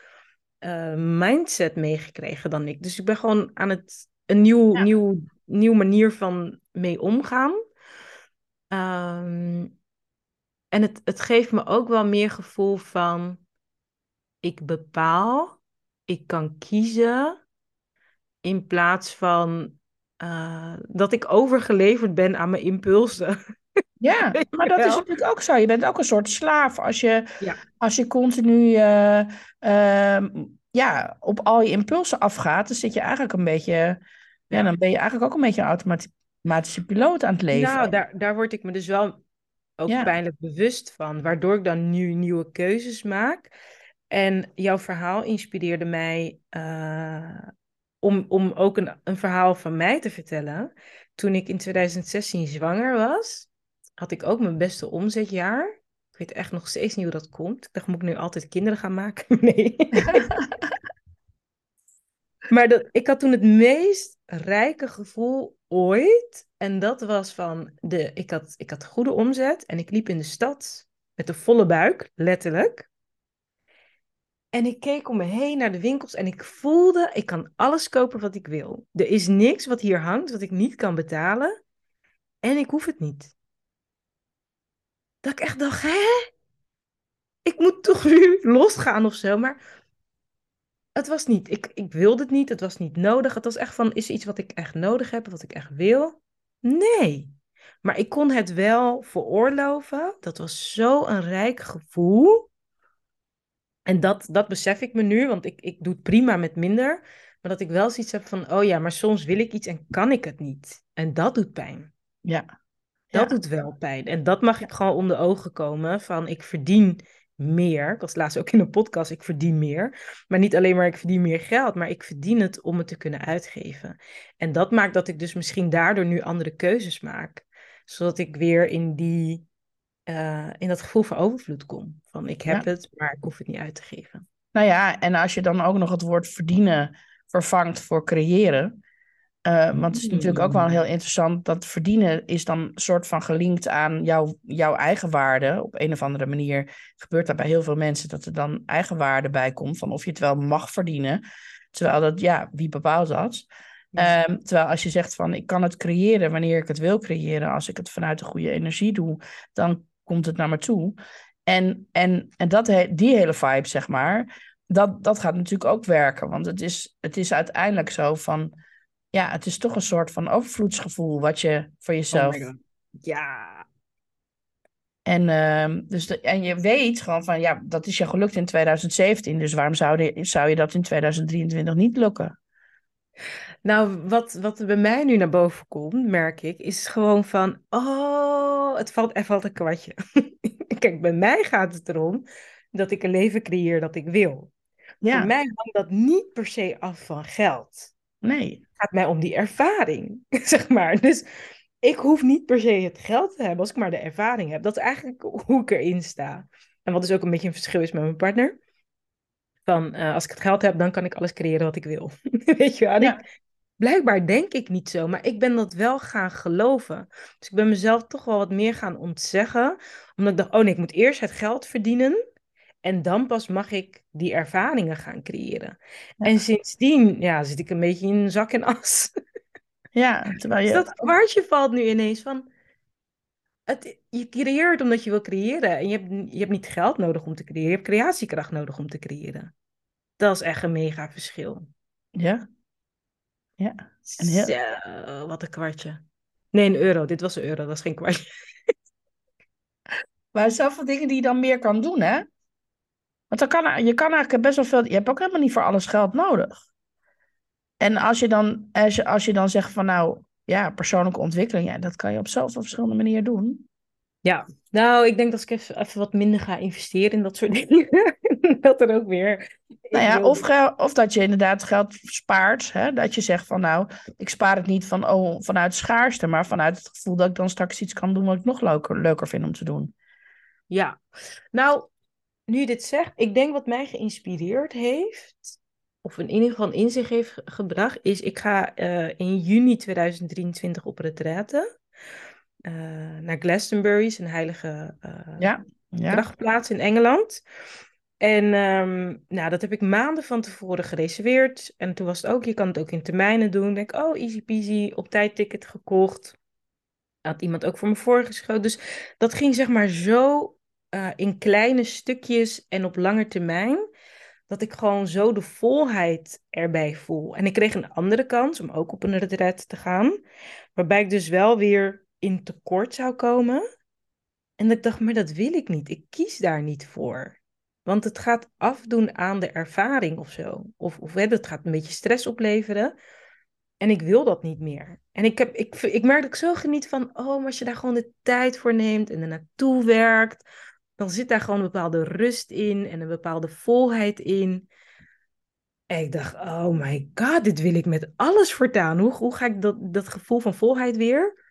eh, mindset meegekregen dan ik. Dus ik ben gewoon aan het een nieuw, Ja. nieuw, nieuw manier van mee omgaan. Ehm, en het, het geeft me ook wel meer gevoel van ik bepaal, ik kan kiezen, in plaats van eh, dat ik overgeleverd ben aan mijn impulsen. [laughs] Ja, maar dat is natuurlijk ook zo. Je bent ook een soort slaaf als je, Ja. als je continu eh, ehm, ja, op al je impulsen afgaat. Dan zit je eigenlijk een beetje, ja, Ja. dan ben je eigenlijk ook een beetje een automati- automatische piloot aan het leven. Nou, daar, daar word ik me dus wel ook Ja. pijnlijk bewust van, waardoor ik dan nu nieuwe keuzes maak. En jouw verhaal inspireerde mij eh, om, om ook een, een verhaal van mij te vertellen. Toen ik in 2016 zwanger was, had ik ook mijn beste omzetjaar. Ik weet echt nog steeds niet hoe dat komt. Ik dacht, moet ik nu altijd kinderen gaan maken? [laughs] Nee. [laughs] Maar dat, ik had toen het meest rijke gevoel ooit. En dat was van, de, ik, had, ik had goede omzet en ik liep in de stad met een volle buik, letterlijk. En ik keek om me heen naar de winkels en ik voelde, ik kan alles kopen wat ik wil. Er is niks wat hier hangt wat ik niet kan betalen. En ik hoef het niet. Dat ik echt dacht, hè? Ik moet toch nu [laughs] losgaan of zo. Maar het was niet, ik, ik wilde het niet, het was niet nodig. Het was echt van, is er iets wat ik echt nodig heb, wat ik echt wil? Nee. Maar ik kon het wel veroorloven. Dat was zo'n rijk gevoel. En dat, dat besef ik me nu, want ik, ik doe het prima met minder. Maar dat ik wel zoiets heb van, oh ja, maar soms wil ik iets en kan ik het niet. En dat doet pijn. Ja. Dat Ja. doet wel pijn. En dat mag ik gewoon onder ogen komen van ik verdien meer. Ik was laatst ook in een podcast, ik verdien meer. Maar niet alleen maar ik verdien meer geld, maar ik verdien het om het te kunnen uitgeven. En dat maakt dat ik dus misschien daardoor nu andere keuzes maak. Zodat ik weer in die, eh, in dat gevoel van overvloed kom. Van ik heb Ja. het, maar ik hoef het niet uit te geven. Nou ja, en als je dan ook nog het woord verdienen vervangt voor creëren. eh, want het is natuurlijk ook wel heel interessant dat verdienen is dan een soort van gelinkt aan jouw, jouw eigen waarde. Op een of andere manier gebeurt dat bij heel veel mensen dat er dan eigen waarde bij komt. Van of je het wel mag verdienen. Terwijl dat, ja, wie bepaalt dat? Ehm, terwijl als je zegt van ik kan het creëren wanneer ik het wil creëren, als ik het vanuit de goede energie doe, dan komt het naar me toe. En, en, en dat, he- die hele vibe, zeg maar, dat, dat gaat natuurlijk ook werken. Want het is, het is uiteindelijk zo van, ja, het is toch een soort van overvloedsgevoel wat je voor jezelf. Oh God. Ja, en, ehm, dus de, en je weet gewoon van, ja, dat is je gelukt in 2017, dus waarom zou, de, zou je dat in 2023 niet lukken? Nou, wat, wat er bij mij nu naar boven komt, merk ik, is gewoon van, oh, het valt, er valt een kwartje. [laughs] Kijk, bij mij gaat het erom dat ik een leven creëer dat ik wil. Ja, Voor mij hangt dat niet per se af van geld. nee. Het gaat mij om die ervaring, [laughs] zeg maar. Dus ik hoef niet per se het geld te hebben als ik maar de ervaring heb. Dat is eigenlijk hoe ik erin sta. En wat dus ook een beetje een verschil is met mijn partner. Van, eh, als ik het geld heb, dan kan ik alles creëren wat ik wil. [laughs] Weet je wel? Ja. ik- blijkbaar denk ik niet zo, maar ik ben dat wel gaan geloven. Dus ik ben mezelf toch wel wat meer gaan ontzeggen. Omdat ik dacht, oh nee, ik moet eerst het geld verdienen. En dan pas mag ik die ervaringen gaan creëren. Ja. En sindsdien ja, zit ik een beetje in zak en as. Ja, terwijl Dus je... dat kwartje valt nu ineens van. Het, je creëert omdat je wil creëren. En je hebt, je hebt niet geld nodig om te creëren. Je hebt creatiekracht nodig om te creëren. Dat is echt een mega verschil. Ja. Ja. En heel- Zo, wat een kwartje. Nee, een euro. Dit was een euro, dat is geen kwartje. [laughs] Maar zoveel dingen die je dan meer kan doen, hè? Want dan kan, je kan eigenlijk best wel veel... Je hebt ook helemaal niet voor alles geld nodig. En als je dan, als je, als je dan zegt van nou... ja, persoonlijke ontwikkeling, ja, dat kan je op zoveel verschillende manieren doen. Ja, nou, ik denk dat ik even, even wat minder ga investeren in dat soort [laughs] dingen. dat er ook weer. Nou ja, of, of dat je inderdaad geld spaart. Hè? Dat je zegt van nou, ik spaar het niet van, oh, vanuit schaarste, maar vanuit het gevoel dat ik dan straks iets kan doen wat ik nog leuker, leuker vind om te doen. Ja, nou, nu je dit zegt, ik denk wat mij geïnspireerd heeft, of in ieder geval een inzicht heeft ge- gebracht, is ik ga eh, in juni 2023 op retraite. eh, naar Glastonbury, een heilige eh, Ja, ja. krachtplaats in Engeland. En ehm, nou, dat heb ik maanden van tevoren gereserveerd. En toen was het ook, je kan het ook in termijnen doen. Denk, oh, easy peasy, op tijd ticket gekocht. Had iemand ook voor me voorgeschoten. Dus dat ging zeg maar zo eh, in kleine stukjes en op lange termijn. Dat ik gewoon zo de volheid erbij voel. En ik kreeg een andere kans om ook op een retret te gaan. Waarbij ik dus wel weer in tekort zou komen. En ik dacht, maar dat wil ik niet. Ik kies daar niet voor. Want het gaat afdoen aan de ervaring of zo. Of, of dat gaat een beetje stress opleveren. En ik wil dat niet meer. En ik, heb, ik, ik merk dat ik zo geniet van, oh, maar als je daar gewoon de tijd voor neemt en er naartoe werkt, dan zit daar gewoon een bepaalde rust in en een bepaalde volheid in. En ik dacht, oh my god, dit wil ik met alles voortaan. Hoe, hoe ga ik dat, dat gevoel van volheid weer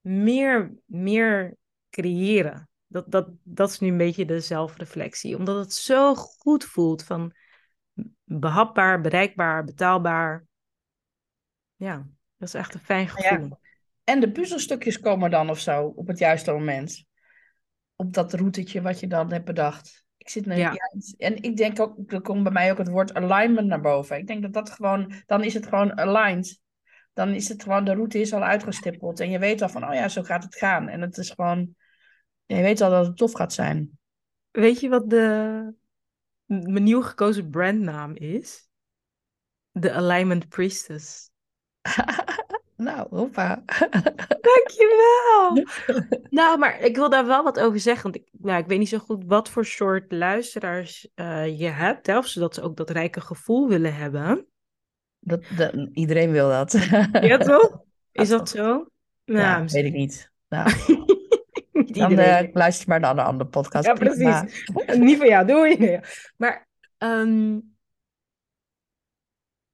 meer, meer creëren? Dat, dat, dat is nu een beetje de zelfreflectie. Omdat het zo goed voelt van behapbaar, bereikbaar, betaalbaar. Ja, dat is echt een fijn Ja. gevoel. En de puzzelstukjes komen dan of zo op het juiste moment. Op dat routetje wat je dan hebt bedacht. Ik zit Ja. ja, en ik denk ook, er komt bij mij ook het woord alignment naar boven. Ik denk dat dat gewoon, dan is het gewoon aligned. Dan is het gewoon, de route is al uitgestippeld. En je weet al van, oh ja, zo gaat het gaan. En het is gewoon, je weet al dat het tof gaat zijn. Weet je wat de, mijn nieuw gekozen brandnaam is? De Alignment Priestess. [laughs] nou, hoppa. [laughs] Dankjewel! [laughs] nou, maar ik wil daar wel wat over zeggen. Want ik, nou, ik weet niet zo goed wat voor soort luisteraars eh, je hebt. Hè, of zodat ze ook dat rijke gevoel willen hebben. Dat, dat, iedereen wil dat. Ja, toch? Is dat zo? Ja, Nou, weet ik niet. Nou, niet dan eh, luister maar naar een andere podcast. Ja, precies. [laughs] Niet van jou, doei. Nee. Maar ehm,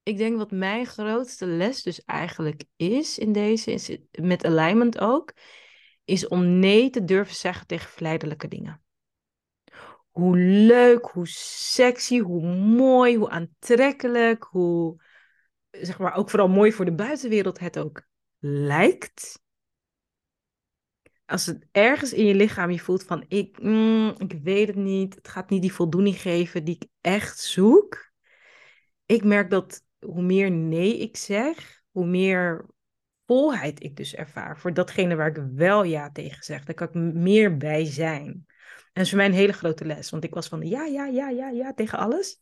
ik denk wat mijn grootste les dus eigenlijk is in deze, is met alignment ook, is om nee te durven zeggen tegen verleidelijke dingen. Hoe leuk, hoe sexy, hoe mooi, hoe aantrekkelijk, hoe, zeg maar, ook vooral mooi voor de buitenwereld het ook lijkt. Als het ergens in je lichaam je voelt van, ik, mm, ik weet het niet, het gaat niet die voldoening geven die ik echt zoek. Ik merk dat hoe meer nee ik zeg, hoe meer volheid ik dus ervaar voor datgene waar ik wel ja tegen zeg. Daar kan ik meer bij zijn. En dat is voor mij een hele grote les, want ik was van ja, ja, ja, ja, ja tegen alles.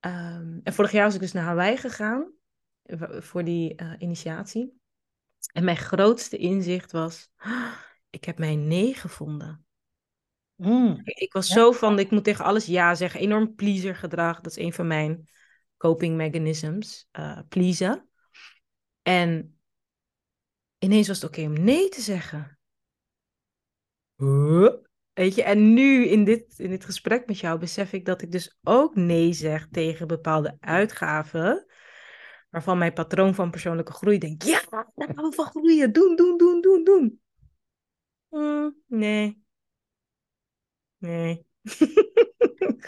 Ehm, en vorig jaar was ik dus naar Hawaii gegaan w- voor die eh, initiatie. En mijn grootste inzicht was, "Ah, ik heb mijn nee gevonden. Mm. Ik- was Ja. zo van, ik moet tegen alles ja zeggen. Enorm pleaser gedrag. Dat is een van mijn coping mechanisms. eh pleasen. En ineens was het oké om nee te zeggen. Huh? Weet je, en nu in dit, in dit gesprek met jou besef ik dat ik dus ook nee zeg tegen bepaalde uitgaven. Waarvan mijn patroon van persoonlijke groei denkt, ja, daar gaan we van groeien. Doen, doen, doen, doen, doen. Hmm, nee. Nee. [laughs]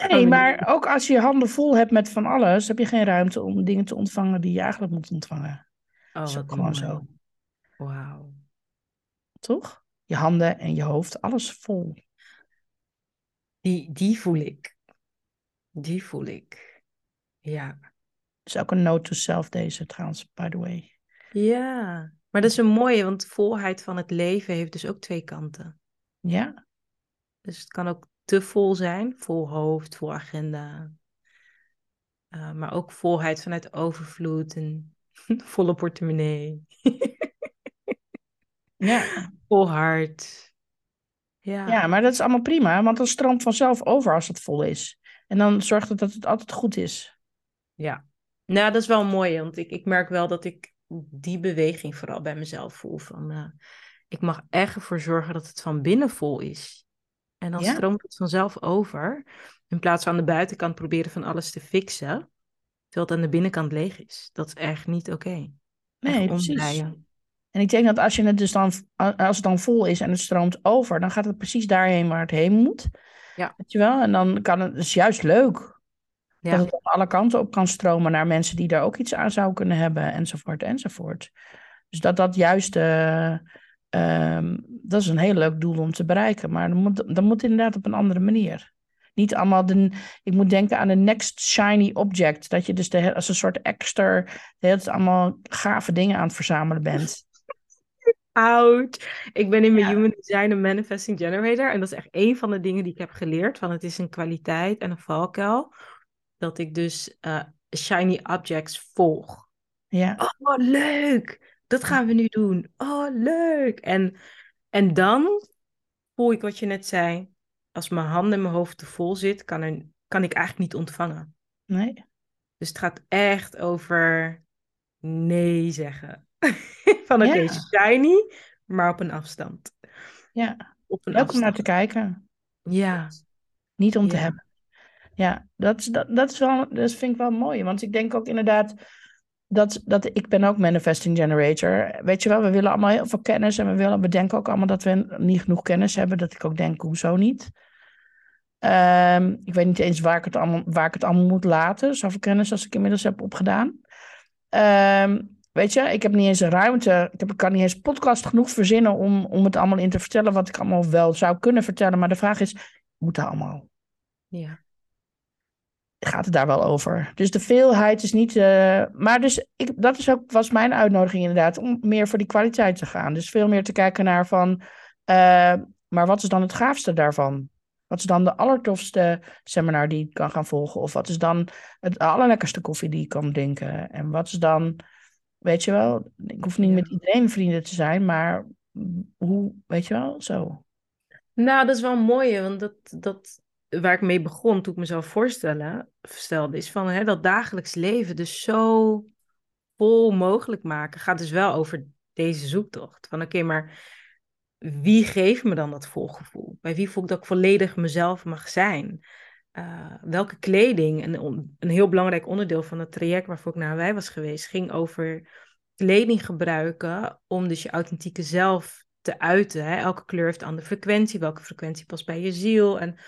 Nee, maar ook als je je handen vol hebt met van alles, heb je geen ruimte om dingen te ontvangen die je eigenlijk moet ontvangen. Oh, is ook wat gewoon mooi. zo. Wauw. Toch? Je handen en je hoofd, alles vol. Die, die voel ik. Die voel ik. Ja. Is ook een note to self deze trouwens, by the way. Ja. Maar dat is een mooie, want volheid van het leven heeft dus ook twee kanten. Ja, Dus het kan ook te vol zijn, vol hoofd, vol agenda. Uh, maar ook volheid vanuit overvloed en [laughs] volle portemonnee. [laughs] ja. Vol hart. Ja. ja, maar dat is allemaal prima, want dan stroomt vanzelf over als het vol is. En dan zorgt het dat het altijd goed is. Ja. Nou, dat is wel mooi, want ik, ik merk wel dat ik die beweging vooral bij mezelf voel. Van, uh, ik mag echt ervoor zorgen dat het van binnen vol is. En dan stroomt het vanzelf over. In plaats van aan de buitenkant proberen van alles te fixen. Terwijl het aan de binnenkant leeg is. Dat is echt niet oké. Nee, precies. En ik denk dat als, je het dus dan, als het dan vol is en het stroomt over, dan gaat het precies daarheen waar het heen moet. Ja. Weet je wel? En dan kan het, is juist leuk. Ja. Dat het alle kanten op kan stromen naar mensen die daar ook iets aan zouden kunnen hebben, enzovoort, enzovoort. Dus dat dat juist, uh, dat is een heel leuk doel om te bereiken. Maar dan moet, dan moet inderdaad op een andere manier. Niet allemaal de, ik moet denken aan de next shiny object. Dat je dus de, als een soort extra, de hele allemaal gave dingen aan het verzamelen bent. Oud. Ik ben in mijn Human Design een Manifesting Generator. En dat is echt een van de dingen die ik heb geleerd. Van het is een kwaliteit en een valkuil. Dat ik dus uh, shiny objects volg. Ja. Oh, leuk. Dat gaan we nu doen. Oh, leuk. En, en dan voel ik wat je net zei. Als mijn handen en mijn hoofd te vol zit, kan, er, kan ik eigenlijk niet ontvangen. Nee. Dus het gaat echt over nee zeggen. [laughs] van oké, okay, shiny, maar op een afstand. Ja, op een afstand. om naar te kijken. Ja. Niet om te hebben. Ja, dat, dat, dat, is wel, dat vind ik wel mooi. Want ik denk ook inderdaad dat, dat ik ben ook manifesting generator. Weet je wel, we willen allemaal heel veel kennis. En we, willen, we denken ook allemaal dat we niet genoeg kennis hebben. Dat ik ook denk, hoezo niet? Um, ik weet niet eens waar ik, het allemaal, waar ik het allemaal moet laten. Zoveel kennis als ik inmiddels heb opgedaan. Um, Weet je, ik heb niet eens een ruimte. Ik, heb, ik kan niet eens podcast genoeg verzinnen om, om het allemaal in te vertellen. Wat ik allemaal wel zou kunnen vertellen. Maar de vraag is: moet dat allemaal? Ja. Gaat het daar wel over? Dus de veelheid is niet. Uh, maar dus ik, dat is ook, was mijn uitnodiging inderdaad. Om meer voor die kwaliteit te gaan. Dus veel meer te kijken naar van. Uh, maar wat is dan het gaafste daarvan? Wat is dan de allertofste seminar die ik kan gaan volgen? Of wat is dan het allerlekkerste koffie die ik kan drinken? En wat is dan Weet je wel, ik hoef niet met iedereen vrienden te zijn, maar hoe, weet je wel, zo. Nou, dat is wel mooi, want dat, dat, waar ik mee begon toen ik mezelf voorstellen, stelde, is van hè, dat dagelijks leven dus zo vol mogelijk maken, gaat dus wel over deze zoektocht. Van oké, maar wie geeft me dan dat volgevoel? Bij wie voel ik dat ik volledig mezelf mag zijn? Uh, welke kleding, een, een heel belangrijk onderdeel van het traject waarvoor ik naar Hawaii was geweest, ging over kleding gebruiken om dus je authentieke zelf te uiten. Hè? Elke kleur heeft een andere frequentie, welke frequentie past bij je ziel. En,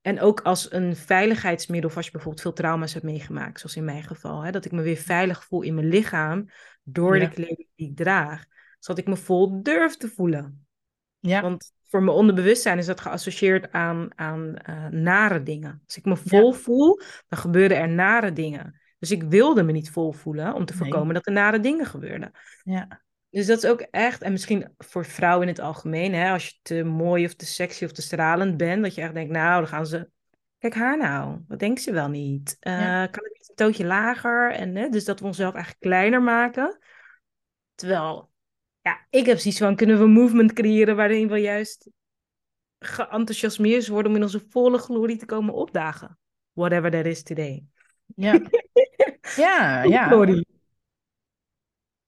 en ook als een veiligheidsmiddel, als je bijvoorbeeld veel trauma's hebt meegemaakt, zoals in mijn geval, hè? dat ik me weer veilig voel in mijn lichaam door de kleding die ik draag, zodat ik me vol durf te voelen. Ja. Want voor mijn onderbewustzijn is dat geassocieerd aan, aan uh, nare dingen. Als ik me vol voel, dan gebeuren er nare dingen. Dus ik wilde me niet vol voelen om te voorkomen dat er nare dingen gebeurden. Ja. Dus dat is ook echt, en misschien voor vrouwen in het algemeen, hè, als je te mooi of te sexy of te stralend bent, dat je echt denkt, nou, dan gaan ze. Kijk haar nou, wat denkt ze wel niet? Uh, Kan het niet een tootje lager? En, hè, dus dat we onszelf eigenlijk kleiner maken. Terwijl ja, ik heb zoiets van, kunnen we een movement creëren waarin we juist geenthousiasmeerd worden om in onze volle glorie te komen opdagen. Whatever that is today. Ja, [laughs] ja, ja. Glory.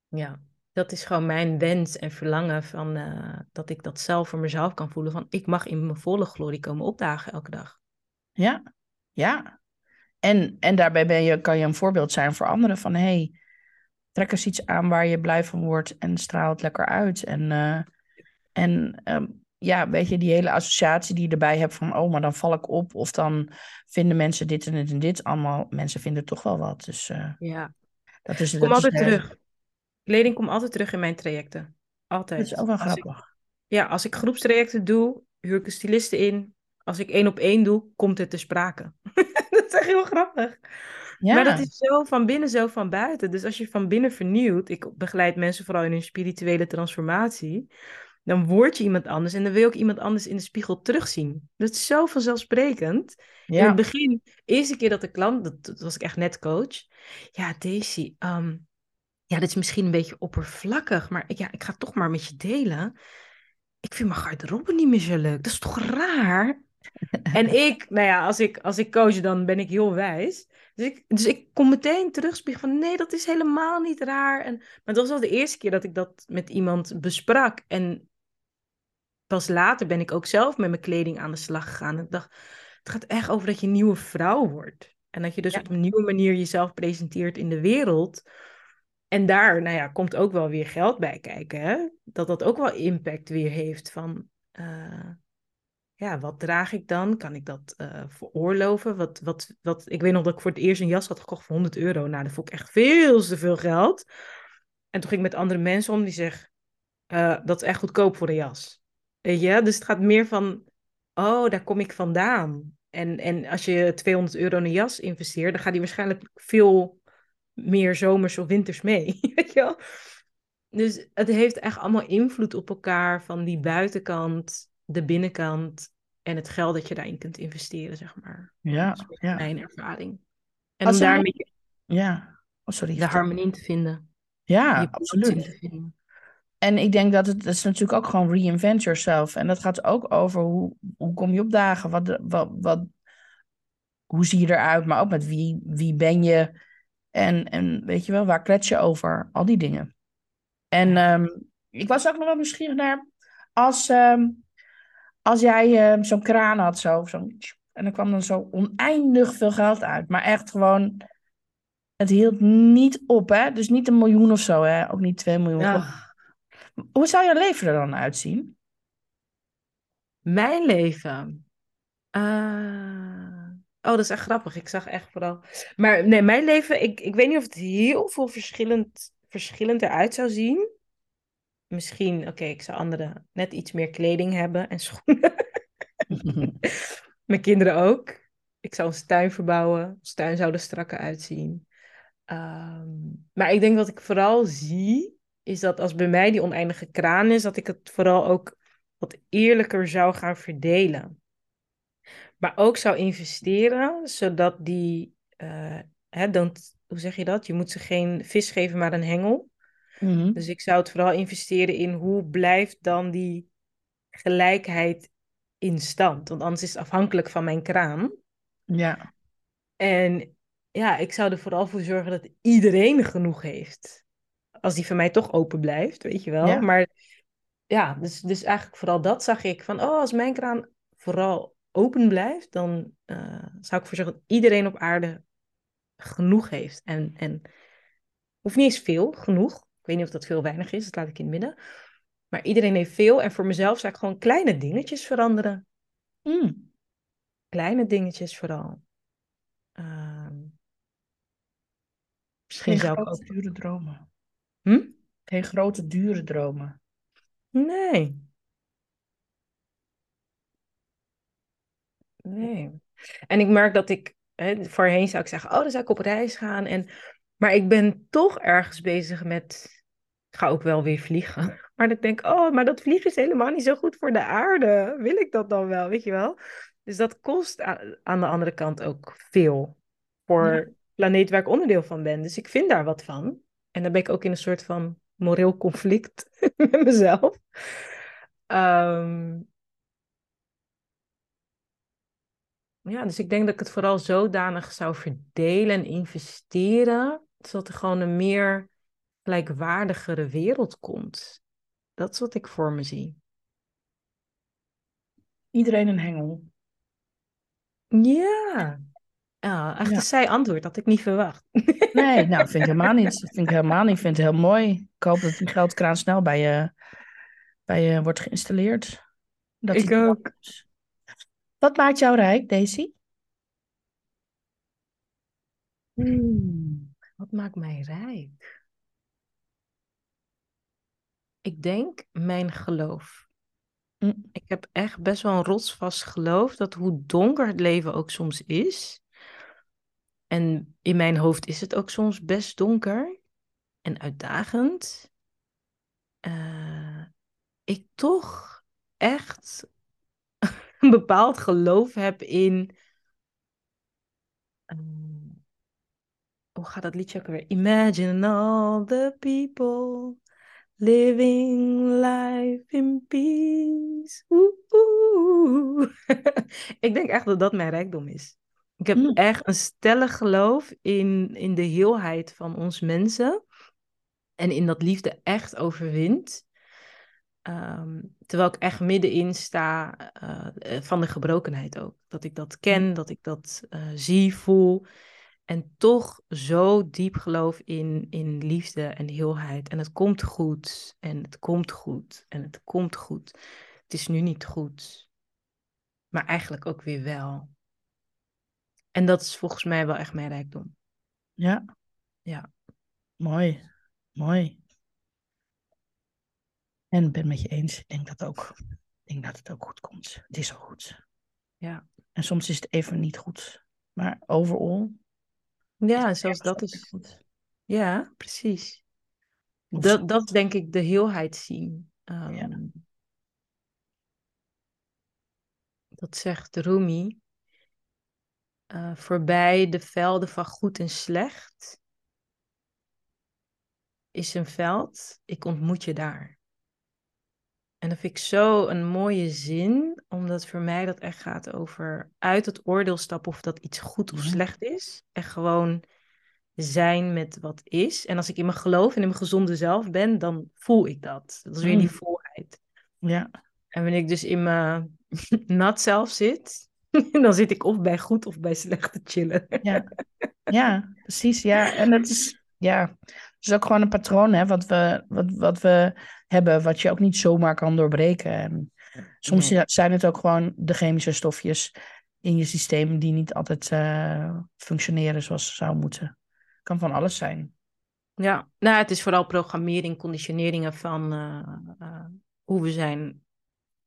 Ja, dat is gewoon mijn wens en verlangen van uh, dat ik dat zelf voor mezelf kan voelen. Van ik mag in mijn volle glorie komen opdagen elke dag. Ja, ja. En, en daarbij ben je, kan je een voorbeeld zijn voor anderen van hey, trek eens iets aan waar je blij van wordt en straal het lekker uit. En, uh, en um, ja, weet je, die hele associatie die je erbij hebt van, oh, maar dan val ik op. Of dan vinden mensen dit en dit en dit allemaal. Mensen vinden toch wel wat. Dus uh, ja. dat is... Kom altijd terug. Kleding komt altijd terug in mijn trajecten. Altijd. Dat is ook wel grappig. ja, als ik groepstrajecten doe, huur ik een styliste in. Als ik één op één doe, komt het te sprake. [laughs] dat is echt heel grappig. Ja. Maar dat is zo van binnen, zo van buiten. Dus als je van binnen vernieuwt, ik begeleid mensen vooral in hun spirituele transformatie, dan word je iemand anders en dan wil ook iemand anders in de spiegel terugzien. Dat is zo vanzelfsprekend. Ja. In het begin, de eerste keer dat de klant, dat, was ik echt net coach. Ja, Daisy, ehm, ja, dat is misschien een beetje oppervlakkig, maar ja, ik ga toch maar met je delen. Ik vind mijn garderobe niet meer zo leuk. Dat is toch raar? En [laughs] ik, nou ja, als ik, als ik coach, dan ben ik heel wijs. Dus ik, dus ik kom meteen terugspiegelen van nee, dat is helemaal niet raar. En, maar dat was al de eerste keer dat ik dat met iemand besprak. En pas later ben ik ook zelf met mijn kleding aan de slag gegaan. En ik dacht, het gaat echt over dat je een nieuwe vrouw wordt. En dat je dus op een nieuwe manier jezelf presenteert in de wereld. En daar, nou ja, komt ook wel weer geld bij kijken. Hè? Dat dat ook wel impact weer heeft van... Uh, ja, wat draag ik dan? Kan ik dat uh, veroorloven? Wat, wat, wat, ik weet nog dat ik voor het eerst een jas had gekocht voor 100 euro. Nou, dat vond ik echt veel te veel geld. En toen ging ik met andere mensen om die zeggen, uh, dat is echt goedkoop voor een jas. Weet je? Dus het gaat meer van, oh, daar kom ik vandaan. En, en als je 200 euro in een jas investeert, dan gaat die waarschijnlijk veel meer zomers of winters mee. [laughs] Weet je wel? Dus het heeft echt allemaal invloed op elkaar van die buitenkant, de binnenkant en het geld dat je daarin kunt investeren, zeg maar. Ja, dat is ja. mijn ervaring. En Als om daar een beetje Ja, oh, sorry. de harmonie in te vinden. Ja, absoluut. vinden. En ik denk dat het, het is natuurlijk ook gewoon reinvent yourself. En dat gaat ook over hoe, hoe kom je op dagen, wat, wat, wat, hoe zie je eruit, maar ook met wie, wie ben je en, en weet je wel, waar klets je over, al die dingen. En ehm, ik was ook nog wel nieuwsgierig naar, als, ehm, als jij ehm, zo'n kraan had, zo, tjoep, en er kwam dan zo oneindig veel geld uit, maar echt gewoon, het hield niet op, hè? Dus niet een miljoen of zo, hè? Ook niet twee miljoen. Ja. Hoe zou je leven er dan uitzien? Mijn leven. Ah. Oh, dat is echt grappig. Ik zag echt vooral. Maar nee, mijn leven, ik, ik weet niet of het heel veel verschillend, verschillend eruit zou zien. Misschien, oké, ik zou andere net iets meer kleding hebben en [laughs] schoenen. [laughs] Mijn kinderen ook. Ik zou onze tuin verbouwen. Onze tuin zou er strakker uitzien. Ehm, maar ik denk wat ik vooral zie, is dat als bij mij die oneindige kraan is, dat ik het vooral ook wat eerlijker zou gaan verdelen. Maar ook zou investeren, zodat die, eh, hè, dan, hoe zeg je dat? Je moet ze geen vis geven, maar een hengel. Mhm. Dus ik zou het vooral investeren in hoe blijft dan die gelijkheid in stand. Want anders is het afhankelijk van mijn kraan. Ja, En ja, ik zou er vooral voor zorgen dat iedereen genoeg heeft. Als die van mij toch open blijft, weet je wel. Ja. Maar ja, dus, dus eigenlijk vooral dat zag ik. Van, oh, als mijn kraan vooral open blijft, dan eh, zou ik voor zorgen dat iedereen op aarde genoeg heeft. En, en hoeft niet eens veel, genoeg. Ik weet niet of dat veel weinig is, dat laat ik in het midden. Maar iedereen heeft veel. En voor mezelf zou ik gewoon kleine dingetjes veranderen. Mm. Kleine dingetjes vooral. Ehm, misschien Geen zou ik grote, ook... dure dromen. Hm? Geen grote, dure dromen. Nee. Nee. En ik merk dat ik, hè, voorheen zou ik zeggen, oh, dan zou ik op reis gaan. En, maar ik ben toch ergens bezig met, ik ga ook wel weer vliegen. [laughs] Maar ik denk, oh, maar dat vliegen is helemaal niet zo goed voor de aarde. Wil ik dat dan wel, weet je wel? Dus dat kost aan de andere kant ook veel voor Ja. planeet waar ik onderdeel van ben. Dus ik vind daar wat van. En dan ben ik ook in een soort van moreel conflict [laughs] met mezelf. Ehm, Ja, dus ik denk dat ik het vooral zodanig zou verdelen en investeren, zodat er gewoon een meer gelijkwaardigere wereld komt. Dat is wat ik voor me zie. Iedereen een hengel. Ja. Ja, echt Ja. een zij antwoord, had ik niet verwacht. [laughs] Nee, nou, vind ik helemaal niet. Vind ik helemaal niet. Vind het heel mooi. Ik hoop dat die geldkraan snel bij je, bij je wordt geïnstalleerd. Dat Ik ook. Wat maakt jou rijk, Daisy? Hmm, wat maakt mij rijk? Ik denk mijn geloof. Hm. Ik heb echt best wel een rotsvast geloof dat hoe donker het leven ook soms is. En in mijn hoofd is het ook soms best donker en uitdagend. eh, ik toch echt een bepaald geloof heb in. ehm, hoe gaat dat liedje ook weer? Imagine all the people Living life in peace. Oeh, oeh. [laughs] ik denk echt dat dat mijn rijkdom is. Ik heb Mm. echt een stellig geloof in, in de heelheid van ons mensen. En in dat liefde echt overwint. Ehm, terwijl ik echt middenin sta eh, eh, van de gebrokenheid ook. Dat ik dat ken, dat ik dat eh, zie, voel. En toch zo diep geloof in, in liefde en heelheid. En het komt goed. En het komt goed. En het komt goed. Het is nu niet goed. Maar eigenlijk ook weer wel. En dat is volgens mij wel echt mijn rijkdom. Ja. Ja. Mooi. Mooi. En ik ben het met je eens. Ik denk dat ook. Denk dat het ook goed komt. Het is al goed. Ja. En soms is het even niet goed. Maar overal. Ja, zelfs dat is. goed. Ja, precies. Of Dat, dat denk ik de heelheid zien. Ja. Ehm, Dat zegt Rumi. eh, voorbij de velden van goed en slecht is een veld, ik ontmoet je daar. En dat vind ik zo een mooie zin, omdat voor mij dat echt gaat over uit het oordeel stappen of dat iets goed of Ja. slecht is. En gewoon zijn met wat is. En als ik in mijn geloof en in mijn gezonde zelf ben, dan voel ik dat. Dat is weer die Mm. volheid. Ja. En wanneer ik dus in mijn [laughs] nat zelf zit, [laughs] dan zit ik of bij goed of bij slecht te chillen. Ja. Ja, precies. Ja, en het is, ja, is ook gewoon een patroon hè, wat, we, wat, wat we hebben, wat je ook niet zomaar kan doorbreken. En soms Nee. zijn het ook gewoon de chemische stofjes in je systeem die niet altijd eh, functioneren zoals ze zouden moeten. Kan van alles zijn. Ja, nou, het is vooral programmering, conditioneringen van eh, eh, hoe we zijn,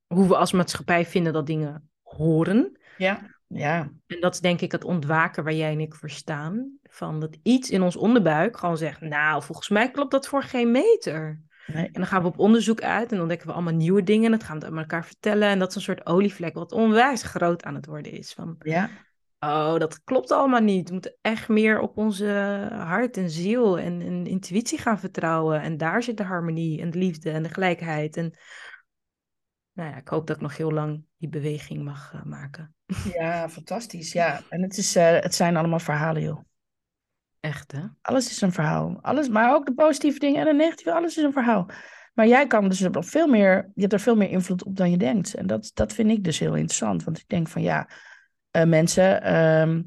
hoe we als maatschappij vinden dat dingen horen. Ja. Ja, En dat is denk ik het ontwaken waar jij en ik voor staan. Van dat iets in ons onderbuik gewoon zegt, nou, volgens mij klopt dat voor geen meter. nee. En dan gaan we op onderzoek uit en ontdekken we allemaal nieuwe dingen. En dat gaan we aan elkaar vertellen. En dat is een soort olievlek wat onwijs groot aan het worden is. Van, Ja, oh, dat klopt allemaal niet. We moeten echt meer op onze hart en ziel en, en intuïtie gaan vertrouwen. En daar zit de harmonie en de liefde en de gelijkheid. En nou ja, ik hoop dat ik nog heel lang die beweging mag eh, maken. ja, fantastisch. Ja, en het, is, eh, het zijn allemaal verhalen, joh. Echt, hè? Alles is een verhaal. Alles, maar ook de positieve dingen en de negatieve, alles is een verhaal. Maar jij kan dus er veel meer, je hebt er veel meer invloed op dan je denkt. En dat, dat vind ik dus heel interessant. Want ik denk van ja, eh, mensen, ehm,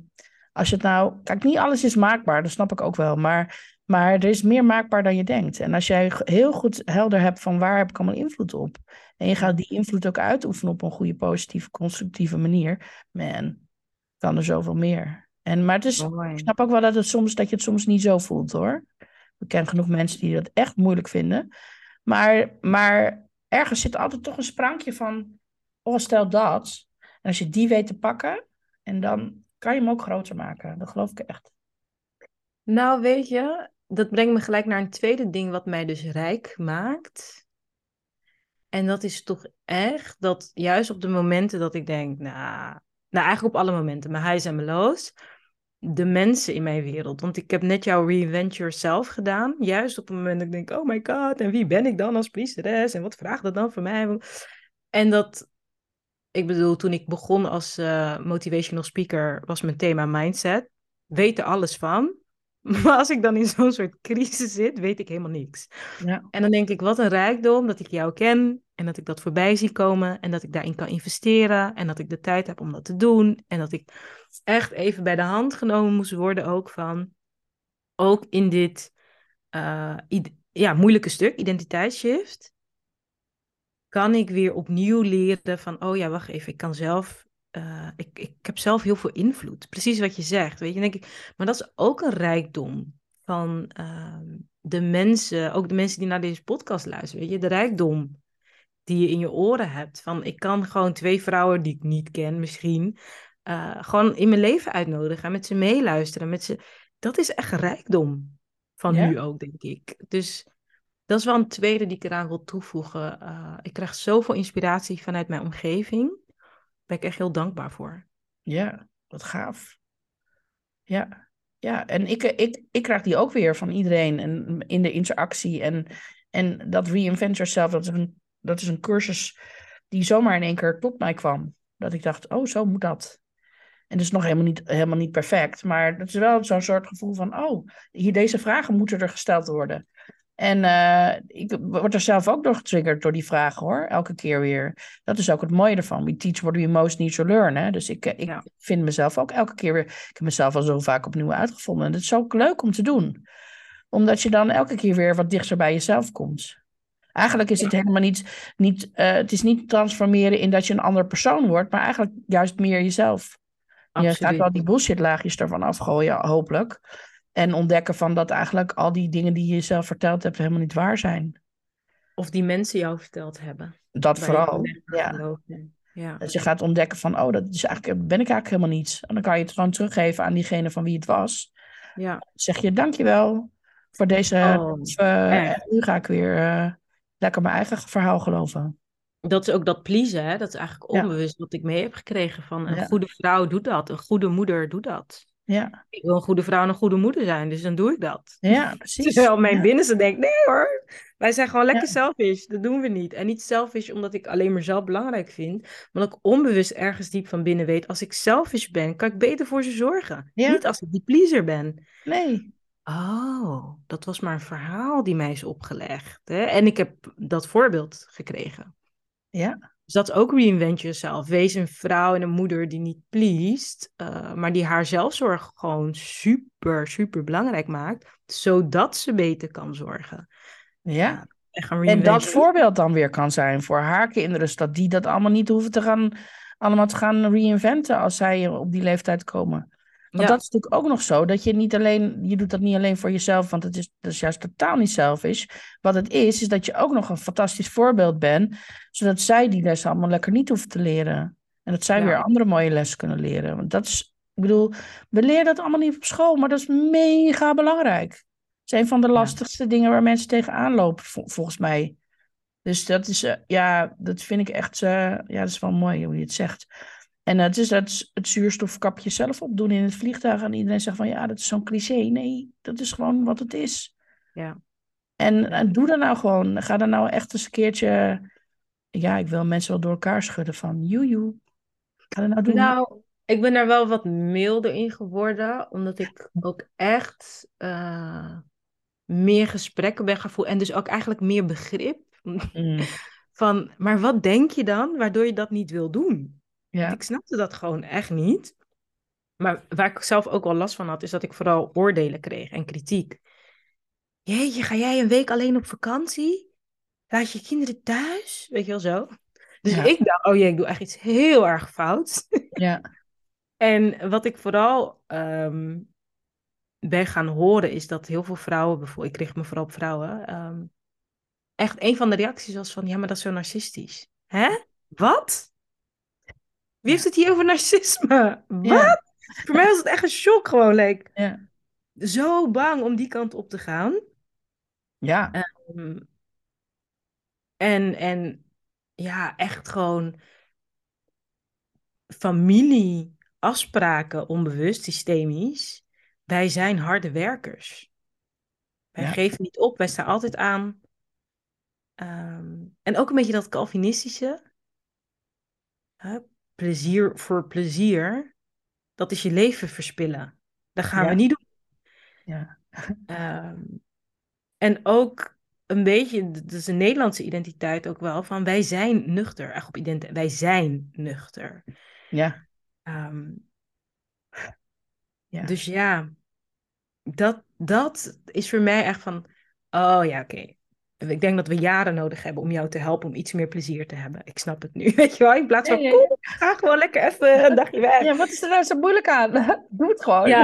als je het nou, kijk, niet alles is maakbaar, dat snap ik ook wel. Maar, maar er is meer maakbaar dan je denkt. En als jij heel goed helder hebt van waar heb ik allemaal invloed op. En je gaat die invloed ook uitoefenen op een goede, positieve, constructieve manier. Man, kan er zoveel meer. En, maar het is, ik snap ook wel dat, het soms, dat je het soms niet zo voelt hoor. Ik ken genoeg mensen die dat echt moeilijk vinden. Maar, maar ergens zit altijd toch een sprankje van, oh stel dat. En als je die weet te pakken, en dan kan je hem ook groter maken. Dat geloof ik echt. Nou, weet je, dat brengt me gelijk naar een tweede ding wat mij dus rijk maakt. En dat is toch echt dat juist op de momenten dat ik denk, nou, nou eigenlijk op alle momenten, mijn highs en mijn lows, de mensen in mijn wereld. Want ik heb net jouw Reinvent Yourself gedaan, juist op het moment dat ik denk, oh my god, en wie ben ik dan als priesteres? En wat vraagt dat dan voor mij? En dat, ik bedoel, toen ik begon als eh, motivational speaker, was mijn thema mindset. Weet er alles van. [laughs] Maar als ik dan in zo'n soort crisis zit, weet ik helemaal niks. Ja, En dan denk ik, wat een rijkdom dat ik jou ken en dat ik dat voorbij zie komen en dat ik daarin kan investeren en dat ik de tijd heb om dat te doen en dat ik echt even bij de hand genomen moest worden ook van, ook in dit eh, ja, moeilijke stuk, identiteitsshift, kan ik weer opnieuw leren van, oh ja, wacht even, ik kan zelf, eh, ik, ik heb zelf heel veel invloed. Precies wat je zegt, weet je. Denk ik, maar dat is ook een rijkdom van ehm, de mensen, ook de mensen die naar deze podcast luisteren, weet je, de rijkdom die je in je oren hebt. Van, ik kan gewoon twee vrouwen die ik niet ken misschien, eh, gewoon in mijn leven uitnodigen en met ze meeluisteren. Met ze, dat is echt rijkdom van Ja. nu ook, denk ik. Dus dat is wel een tweede die ik eraan wil toevoegen. Eh, ik krijg zoveel inspiratie vanuit mijn omgeving. Ben ik echt heel dankbaar voor. ja, wat gaaf. Ja, ja. En ik, ik, ik krijg die ook weer van iedereen en in de interactie. En En dat Reinvent Yourself, dat is een, dat is een cursus die zomaar in één keer tot mij kwam. Dat ik dacht, oh, zo moet dat. En dat is nog helemaal niet, helemaal niet perfect. Maar dat is wel zo'n soort gevoel van, oh, hier, deze vragen moeten er gesteld worden. En uh, ik word er zelf ook door getriggerd door die vragen hoor, elke keer weer. Dat is ook het mooie ervan. We teach what we most need to learn. Hè? Dus ik, ik vind mezelf ook elke keer weer. Ik heb mezelf al zo vaak opnieuw uitgevonden. En dat is ook leuk om te doen, omdat je dan elke keer weer wat dichter bij jezelf komt. Eigenlijk is het helemaal niet, niet uh, het is niet transformeren in dat je een ander persoon wordt, maar eigenlijk juist meer jezelf. Absoluut. Je gaat wel die bullshit laagjes ervan afgooien, hopelijk. En ontdekken van dat eigenlijk al die dingen die je jezelf verteld hebt helemaal niet waar zijn. Of die mensen jou verteld hebben. Dat vooral. Ja. ja. Dat je gaat ontdekken van, oh, dat is eigenlijk, ben ik eigenlijk helemaal niet. En dan kan je het gewoon teruggeven aan diegene van wie het was. Ja. Dan zeg je, dankjewel voor deze... Oh, uh, nu ga ik weer uh, lekker mijn eigen verhaal geloven. Dat is ook dat pleasen, hè? dat is eigenlijk onbewust wat ik mee heb gekregen. Van een goede vrouw doet dat, een goede moeder doet dat. Ja. Ik wil een goede vrouw en een goede moeder zijn, dus dan doe ik dat. Ja, [laughs] precies. Terwijl mijn binnenste denkt, nee hoor, wij zijn gewoon lekker selfish. Dat doen we niet. En niet selfish omdat ik alleen maar zelf belangrijk vind, maar dat ik onbewust ergens diep van binnen weet, als ik selfish ben, kan ik beter voor ze zorgen. Niet als ik die pleaser ben. Nee. Oh, dat was maar een verhaal die mij is opgelegd. Hè? En ik heb dat voorbeeld gekregen. Ja. Dus dat is ook reinvent jezelf. Wees een vrouw en een moeder die niet pleest, uh, maar die haar zelfzorg gewoon super, super belangrijk maakt, zodat ze beter kan zorgen. Ja. en dat voorbeeld dan weer kan zijn voor haar kinderen, zodat die dat allemaal niet hoeven te gaan, allemaal te gaan reinventen als zij op die leeftijd komen. Want dat is natuurlijk ook nog zo, dat je niet alleen, je doet dat niet alleen voor jezelf, want het is, dat is juist totaal niet selfish. Wat het is, is dat je ook nog een fantastisch voorbeeld bent, zodat zij die les allemaal lekker niet hoeven te leren. En dat zij weer andere mooie lessen kunnen leren. Want dat is, ik bedoel, we leren dat allemaal niet op school, maar dat is mega belangrijk. Het is een van de lastigste dingen waar mensen tegenaan lopen, volgens mij. Dus dat is, uh, ja, dat vind ik echt, uh, ja, dat is wel mooi hoe je het zegt. En het is dat het zuurstofkapje zelf opdoen in het vliegtuig. En iedereen zegt van ja, dat is zo'n cliché. Nee, dat is gewoon wat het is. Ja. En, en doe dat nou gewoon. Ga dan nou echt eens een keertje. Ja, ik wil mensen wel door elkaar schudden van joejoe. Ga dat nou doen. Nou, ik ben er wel wat milder in geworden. Omdat ik ook echt uh, meer gesprekken ben gaan voeren. En dus ook eigenlijk meer begrip. Mm. [laughs] van, maar wat denk je dan waardoor je dat niet wil doen? Ja. Ik snapte dat gewoon echt niet. Maar waar ik zelf ook wel last van had, is dat ik vooral oordelen kreeg en kritiek. Jeetje, ga jij een week alleen op vakantie? Laat je kinderen thuis? Weet je wel zo? Dus ik dacht, oh jee, ik doe echt iets heel erg fout. Ja. [laughs] en wat ik vooral um, ben gaan horen, is dat heel veel vrouwen, bijvoorbeeld, ik kreeg me vooral op vrouwen, um, echt een van de reacties was van, ja, maar dat is zo narcistisch. Hè? Wat? Wie heeft het hier over narcisme? Wat? Voor mij was het echt een shock gewoon. Like, ja. Zo bang om die kant op te gaan. Ja. Um, en, en ja, echt gewoon familie, afspraken, onbewust, systemisch. Wij zijn harde werkers. Wij geven niet op, wij staan altijd aan. Um, en ook een beetje dat Calvinistische plezier voor plezier, dat is je leven verspillen. Dat gaan we niet doen. Ja. Um, [laughs] en ook een beetje, dat is een Nederlandse identiteit ook wel, van wij zijn nuchter. Echt op identiteit, wij zijn nuchter. Ja. Um, ja. Dus ja, dat, dat is voor mij echt van, oh ja, oké ik denk dat we jaren nodig hebben om jou te helpen om iets meer plezier te hebben. Ik snap het nu, [laughs] weet je wel. In plaats van, ja, ga gewoon lekker even een dagje weg. Ja, wat is er nou zo moeilijk aan? [laughs] Doe het gewoon. [laughs]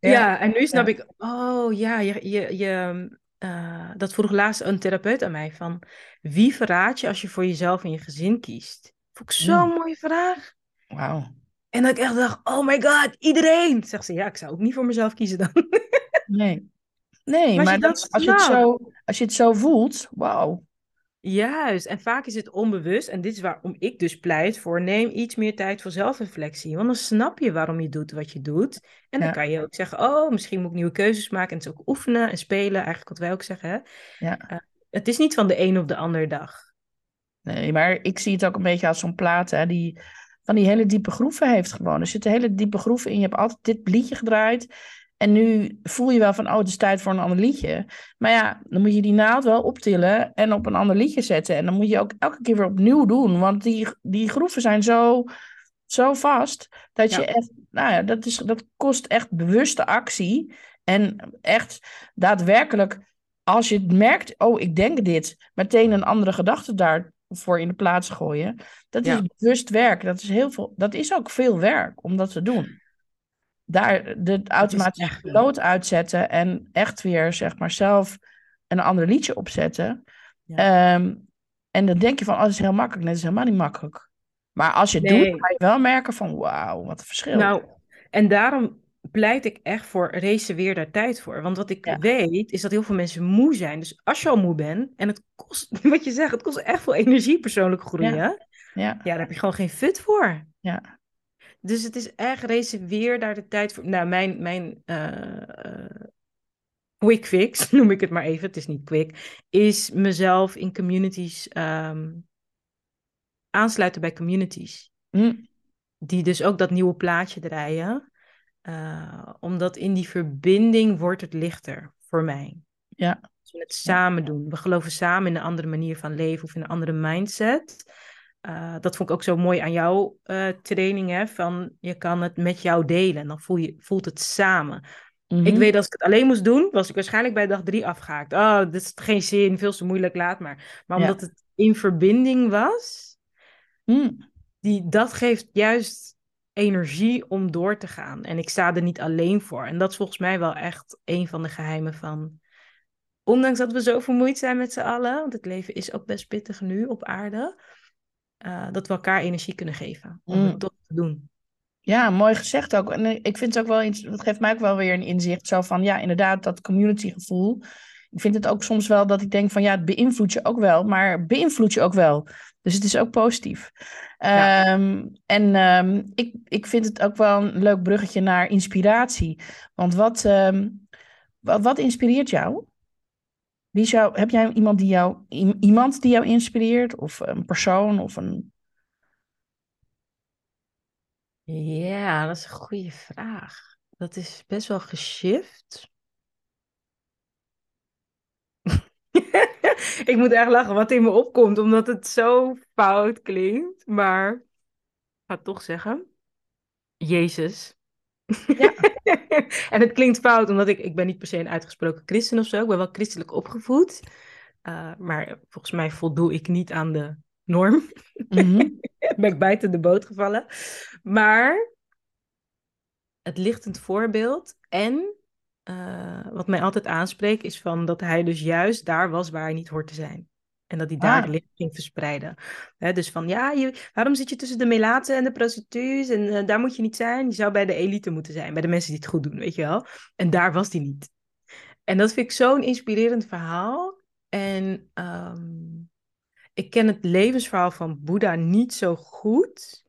Ja, ja. en nu snap ik, oh ja, je, je, je, uh, dat vroeg laatst een therapeut aan mij van, wie verraad je als je voor jezelf en je gezin kiest? Vond ik zo'n mooie vraag. Wauw. En dat ik echt dacht, oh my god, iedereen. Zegt ze, ja, ik zou ook niet voor mezelf kiezen dan. nee. Nee, maar, dat, als, je het zo, als je het zo voelt, wauw. Juist, en vaak is het onbewust. En dit is waarom ik dus pleit voor neem iets meer tijd voor zelfreflectie. Want dan snap je waarom je doet wat je doet. En dan kan je ook zeggen, oh, misschien moet ik nieuwe keuzes maken. En het is ook oefenen en spelen, eigenlijk wat wij ook zeggen. Hè? Ja. Uh, het is niet van de een op de andere dag. Nee, maar ik zie het ook een beetje als zo'n plaat hè, die van die hele diepe groeven heeft gewoon. Er zitten hele diepe groeven in. Je hebt altijd dit liedje gedraaid. En nu voel je wel van, oh, het is tijd voor een ander liedje. Maar ja, dan moet je die naald wel optillen en op een ander liedje zetten. En dan moet je ook elke keer weer opnieuw doen. Want die, die groeven zijn zo, zo vast dat je echt, nou ja, dat, is, dat kost echt bewuste actie. En echt daadwerkelijk, als je merkt, oh, ik denk dit, meteen een andere gedachte daarvoor in de plaats gooien. Dat is bewust werk. Dat is, heel veel, dat is ook veel werk om dat te doen daar de automatische piloot uitzetten en echt weer zeg maar zelf een ander liedje opzetten. Ehm, en dan denk je van, oh, dat is heel makkelijk. Nee, dat is helemaal niet makkelijk. Maar als je het doet, ga je wel merken van, wauw, wat een verschil. Nou, en daarom pleit ik echt voor reserveer daar tijd voor. Want wat ik weet, is dat heel veel mensen moe zijn. Dus als je al moe bent, en het kost, [laughs] wat je zegt, het kost echt veel energie persoonlijk groeien. Ja, ja. ja daar heb je gewoon geen fut voor. Ja. Dus het is echt reserveer daar de tijd voor. Nou, mijn, mijn uh, quick fix, [laughs] noem ik het maar even, het is niet quick, is mezelf in communities ehm, aansluiten bij communities. Mm. Die dus ook dat nieuwe plaatje draaien. Uh, omdat in die verbinding wordt het lichter voor mij. Ja. Als we het samen doen. We geloven samen in een andere manier van leven of in een andere mindset. Uh, dat vond ik ook zo mooi aan jouw uh, training, hè, van je kan het met jou delen en dan voel je, voelt het samen. Ik mhm. weet als ik het alleen moest doen, was ik waarschijnlijk bij dag drie afgehaakt. Oh, dit is geen zin, veel te moeilijk, laat maar. Maar omdat het in verbinding was, mm. die, dat geeft juist energie om door te gaan. En ik sta er niet alleen voor. En dat is volgens mij wel echt een van de geheimen van... Ondanks dat we zo vermoeid zijn met z'n allen, want het leven is ook best pittig nu op aarde uh, dat we elkaar energie kunnen geven om het mm. toch te doen. Ja, mooi gezegd ook. En ik vind het ook wel iets, dat geeft mij ook wel weer een inzicht. Zo van, ja, inderdaad, dat communitygevoel. Ik vind het ook soms wel dat ik denk van, ja, het beïnvloedt je ook wel, maar beïnvloedt je ook wel. Dus het is ook positief. Ehm, en um, ik, ik vind het ook wel een leuk bruggetje naar inspiratie. Want wat, um, wat, wat inspireert jou? Wie zou, heb jij iemand die jou, iemand die jou inspireert? Of een persoon of een. Ja, dat is een goede vraag. Dat is best wel geshift. [laughs] ik moet echt lachen wat in me opkomt, omdat het zo fout klinkt. Maar ik ga het toch zeggen. Jezus. Ja. [laughs] en het klinkt fout, omdat ik, ik ben niet per se een uitgesproken christen of zo. Ik ben wel christelijk opgevoed. Uh, maar volgens mij voldoe ik niet aan de norm. Mm [laughs] ben ik buiten de boot gevallen. Maar het lichtend voorbeeld en uh, wat mij altijd aanspreekt is van dat hij dus juist daar was waar hij niet hoort te zijn. En dat hij daar ah. licht ging verspreiden. dus van, ja, je, waarom zit je tussen de melaten en de prostituees? En uh, daar moet je niet zijn. Je zou bij de elite moeten zijn. Bij de mensen die het goed doen, weet je wel. En daar was hij niet. En dat vind ik zo'n inspirerend verhaal. En um, ik ken het levensverhaal van Boeddha niet zo goed.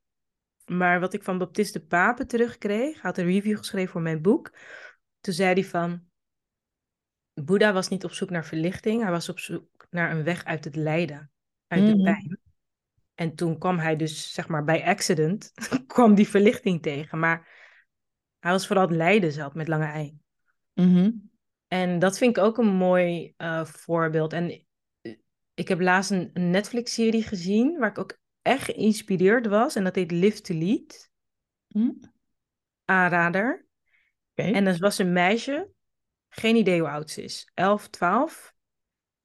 Maar wat ik van Baptiste Pape terugkreeg, hij had een review geschreven voor mijn boek. Toen zei hij van, Boeddha was niet op zoek naar verlichting, hij was op zoek naar een weg uit het lijden, uit de mhm. pijn. En toen kwam hij dus, zeg maar, bij accident, [laughs] kwam die verlichting tegen. Maar hij was vooral het lijden zelf met lange ei. Mhm. En dat vind ik ook een mooi uh, voorbeeld. En eh, ik heb laatst een, Netflix-serie gezien waar ik ook echt geïnspireerd was. En dat heet Live to Lead. Mm. Aanrader. Okay. En dat was een meisje geen idee hoe oud ze is. 11, 12.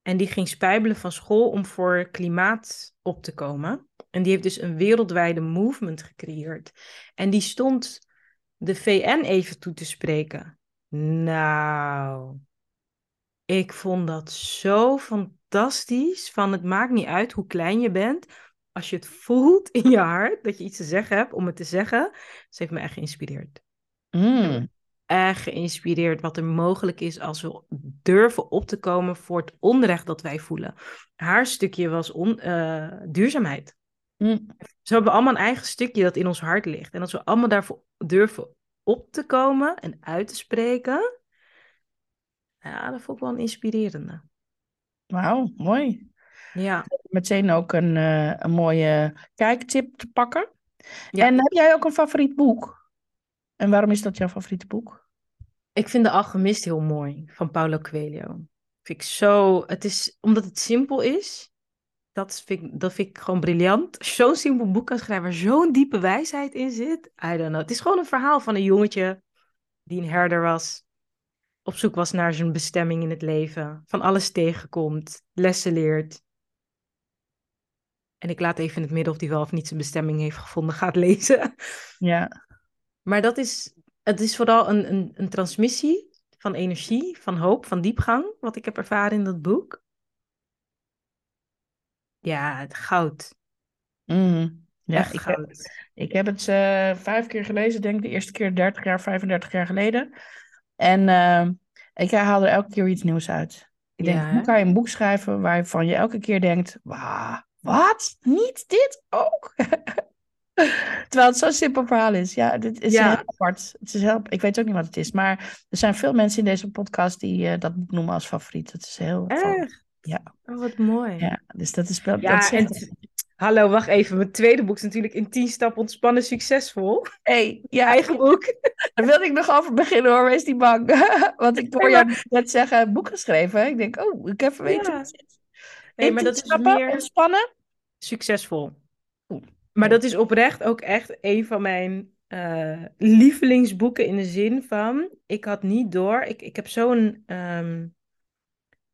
En die ging spijbelen van school om voor klimaat op te komen. En die heeft dus een wereldwijde movement gecreëerd. En die stond de VN even toe te spreken. Nou, ik vond dat zo fantastisch. Van het maakt niet uit hoe klein je bent. Als je het voelt in je hart dat je iets te zeggen hebt om het te zeggen. Ze heeft me echt geïnspireerd. Mm erg geïnspireerd wat er mogelijk is als we durven op te komen voor het onrecht dat wij voelen. Haar stukje was on, uh, duurzaamheid. Mm. Ze hebben allemaal een eigen stukje dat in ons hart ligt. En als we allemaal daarvoor durven op te komen en uit te spreken, ja, dat vond ik wel een inspirerende. Wauw, mooi. Ja, Meteen ook een, eh, een mooie kijktip te pakken. Ja. En heb jij ook een favoriet boek? En waarom is dat jouw favoriete boek? ik vind De Alchemist heel mooi van Paulo Coelho. Vind ik zo, het is, omdat het simpel is, dat vind ik, dat vind ik gewoon briljant. Zo'n simpel boek kan schrijven waar zo'n diepe wijsheid in zit. I don't know. Het is gewoon een verhaal van een jongetje die een herder was. Op zoek was naar zijn bestemming in het leven. Van alles tegenkomt. Lessen leert. En ik laat even in het midden of die wel of niet zijn bestemming heeft gevonden gaat lezen. Ja, Maar dat is, het is vooral een, een, een transmissie van energie, van hoop, van diepgang. Wat ik heb ervaren in dat boek. Ja, het goud. Mhm. ja Echt ik, heb, goud. ik heb het eh, vijf keer gelezen, denk ik. De eerste keer 30 jaar, 35 jaar geleden. En eh, ik haal er elke keer iets nieuws uit. Ik denk, Ja, hoe kan je een boek schrijven waarvan je elke keer denkt... Wauw, wat? Niet dit ook? [laughs] [laughs] Terwijl het zo'n simpel verhaal is. Ja, dit is Ja. heel apart. Het is heel, ik weet ook niet wat het is. Maar er zijn veel mensen in deze podcast die eh, dat boek noemen als favoriet. Dat is heel... Echt? Ja. Oh, wat mooi. Ja, dus dat is wel... Ja, dat en hallo, wacht even. Mijn tweede boek is natuurlijk in 10 stappen ontspannen succesvol. hey, ja, [laughs] Eigen boek. [laughs] Daar wilde ik nog over beginnen hoor, wees niet bang. Want ik hoor jou net zeggen, boek geschreven. Ik denk, oh, ik even weten Ja. Nee, In maar dat is stappen, meer ontspannen. succesvol. Oeh, Maar dat is oprecht ook echt een van mijn eh, lievelingsboeken in de zin van, ik had niet door, ik, ik heb zo'n ehm,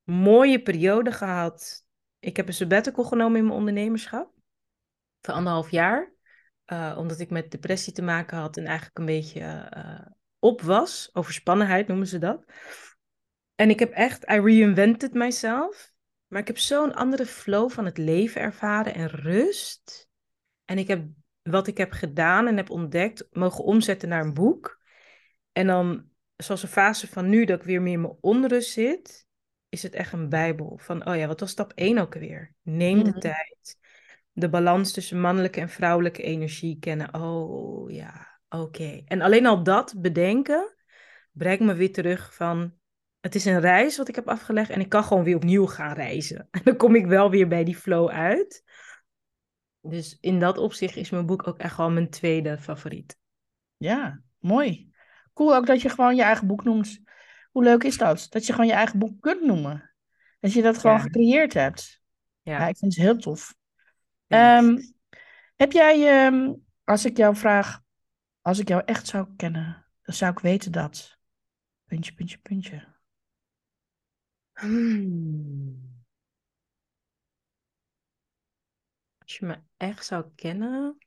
mooie periode gehad. Ik heb een sabbatical genomen in mijn ondernemerschap, voor anderhalf jaar, eh, omdat ik met depressie te maken had en eigenlijk een beetje eh, op was, overspannenheid noemen ze dat. En ik heb echt, I reinvented myself, maar ik heb zo'n andere flow van het leven ervaren en rust. En ik heb wat ik heb gedaan en heb ontdekt, mogen omzetten naar een boek. En dan, zoals een fase van nu, dat ik weer meer in mijn onrust zit, is het echt een bijbel. Van, oh ja, wat was stap 1 ook alweer? Neem de Mhm. tijd. De balans tussen mannelijke en vrouwelijke energie kennen. Oh ja, oké. En alleen al dat bedenken, brengt me weer terug van, het is een reis wat ik heb afgelegd en ik kan gewoon weer opnieuw gaan reizen. [laughs] En dan kom ik wel weer bij die flow uit. Dus in dat opzicht is mijn boek ook echt wel mijn tweede favoriet. Ja, mooi. Cool ook dat je gewoon je eigen boek noemt. Hoe leuk is dat? Dat je gewoon je eigen boek kunt noemen. Dat je dat gewoon Ja. gecreëerd hebt. Ja, Ja, ik vind het heel tof. Ehm, heb jij, ehm, als ik jou vraag, als ik jou echt zou kennen, dan zou ik weten dat. Puntje, puntje, puntje. Hmm. Als je me echt zou kennen,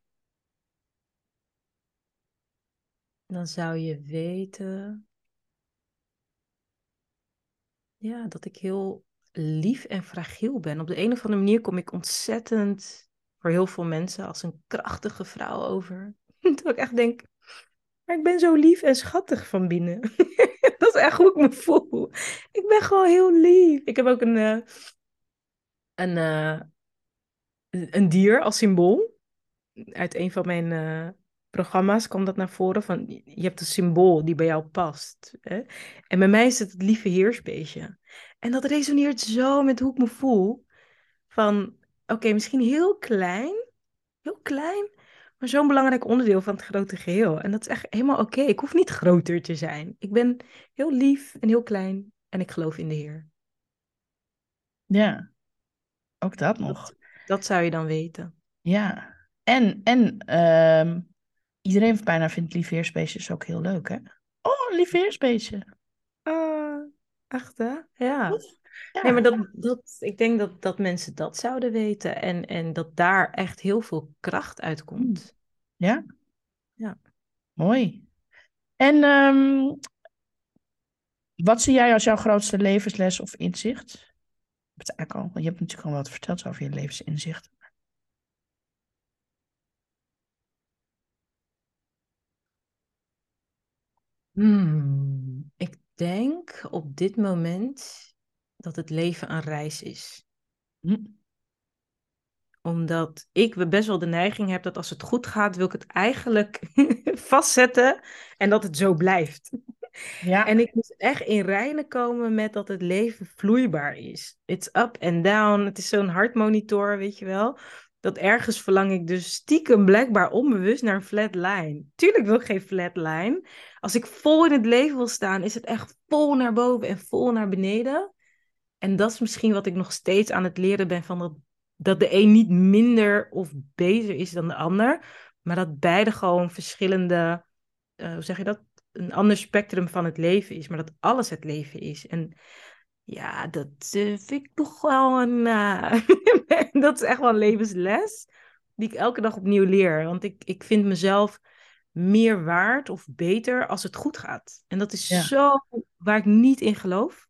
dan zou je weten, ja, dat ik heel lief en fragiel ben. Op de een of andere manier kom ik ontzettend voor heel veel mensen als een krachtige vrouw over. [laughs] Terwijl ik echt denk, maar ik ben zo lief en schattig van binnen. [laughs] Dat is echt hoe ik me voel. Ik ben gewoon heel lief. Ik heb ook een, eh, een, eh, een dier als symbool. Uit een van mijn eh, programma's kwam dat naar voren. Van, je hebt een symbool die bij jou past. Hè? En bij mij is het het lieve heersbeestje. En dat resoneert zo met hoe ik me voel. Van, oké, misschien heel klein. Heel klein. Maar zo'n belangrijk onderdeel van het grote geheel. En dat is echt helemaal oké. Ik hoef niet groter te zijn. Ik ben heel lief en heel klein. En ik geloof in de Heer. Ja, ook dat nog. Dat, zou je dan weten. Ja. En, en ehm, iedereen bijna vindt liefheersbeestjes ook heel leuk, hè? Oh, een. Ah, echt hè? Ja. Ja. Nee, maar dat, dat, ik denk dat, dat mensen dat zouden weten. En, en dat daar echt heel veel kracht uitkomt. Ja? Ja. Mooi. En ehm, wat zie jij als jouw grootste levensles of inzicht? Je hebt, het eigenlijk al, je hebt natuurlijk al wat verteld over je levensinzicht. Hmm, ik denk op dit moment dat het leven een reis is. Hm. Omdat ik best wel de neiging heb dat als het goed gaat, wil ik het eigenlijk [laughs] vastzetten en dat het zo blijft. Ja, En ik moest echt in reinen komen met dat het leven vloeibaar is. It's up and down. Het is zo'n hartmonitor, weet je wel. Dat ergens verlang ik dus stiekem blijkbaar onbewust naar een flat line. Tuurlijk wil ik geen flat line. Als ik vol in het leven wil staan, is het echt vol naar boven en vol naar beneden. En dat is misschien wat ik nog steeds aan het leren ben van dat, dat de een niet minder of beter is dan de ander. Maar dat beide gewoon verschillende, eh, hoe zeg je dat? Een ander spectrum van het leven is. Maar dat alles het leven is. En ja, dat vind ik toch wel een. [laughs] dat is echt wel een levensles. Die ik elke dag opnieuw leer. Want ik, ik vind mezelf meer waard of beter als het goed gaat. En dat is Ja. zo waar ik niet in geloof.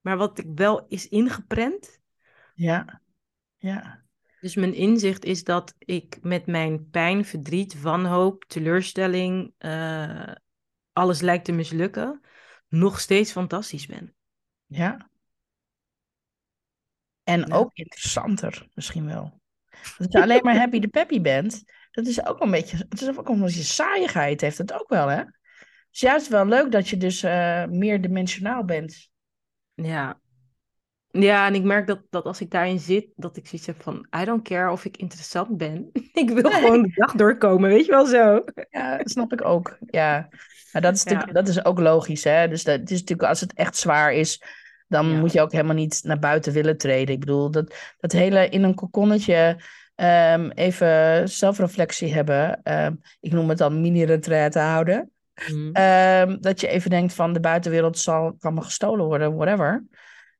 Maar wat ik wel is ingeprent. ja, ja, Dus mijn inzicht is dat ik met mijn pijn, verdriet, wanhoop, teleurstelling, eh, alles lijkt te mislukken, nog steeds fantastisch ben. ja. En Ja. ook interessanter, misschien wel. Dat je alleen maar happy de peppy bent, dat is ook een beetje, het is ook een beetje saaiigheid heeft het ook wel, hè? Het is juist wel leuk dat je dus eh meerdimensionaal bent. Ja. Ja, en ik merk dat, dat als ik daarin zit, dat ik zoiets heb van, I don't care of ik interessant ben. [laughs] ik wil gewoon de dag doorkomen, weet je wel zo. Ja, dat snap ik ook. Ja, maar dat is, Ja. natuurlijk, dat is ook logisch, hè? Dus dat het is natuurlijk, als het echt zwaar is, dan Ja. moet je ook helemaal niet naar buiten willen treden. Ik bedoel, dat, dat hele in een kokonnetje ehm, even zelfreflectie hebben. ehm, ik noem het dan mini-retraite houden. Ehm, dat je even denkt van de buitenwereld zal, kan me gestolen worden, whatever.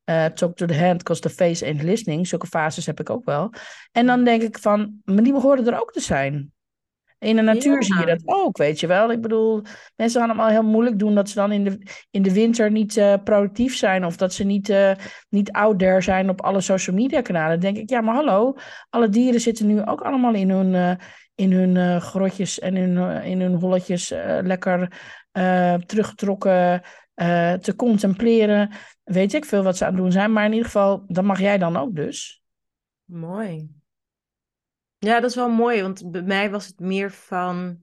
Eh, talk to the hand, because the face ain't listening. Zulke fases heb ik ook wel. En dan denk ik van, maar die horen er ook te zijn. In de natuur Ja. zie je dat ook, weet je wel. Ik bedoel, mensen gaan het allemaal heel moeilijk doen dat ze dan in de, in de winter niet eh, productief zijn. Of dat ze niet, eh, niet out there zijn op alle social media kanalen. Dan denk ik, ja, maar hallo. Alle dieren zitten nu ook allemaal in hun, in hun grotjes en in, eh, in hun holletjes lekker teruggetrokken eh, te contempleren. Weet ik veel wat ze aan het doen zijn. Maar in ieder geval, dat mag jij dan ook dus. Mooi. Ja, dat is wel mooi, want bij mij was het meer van.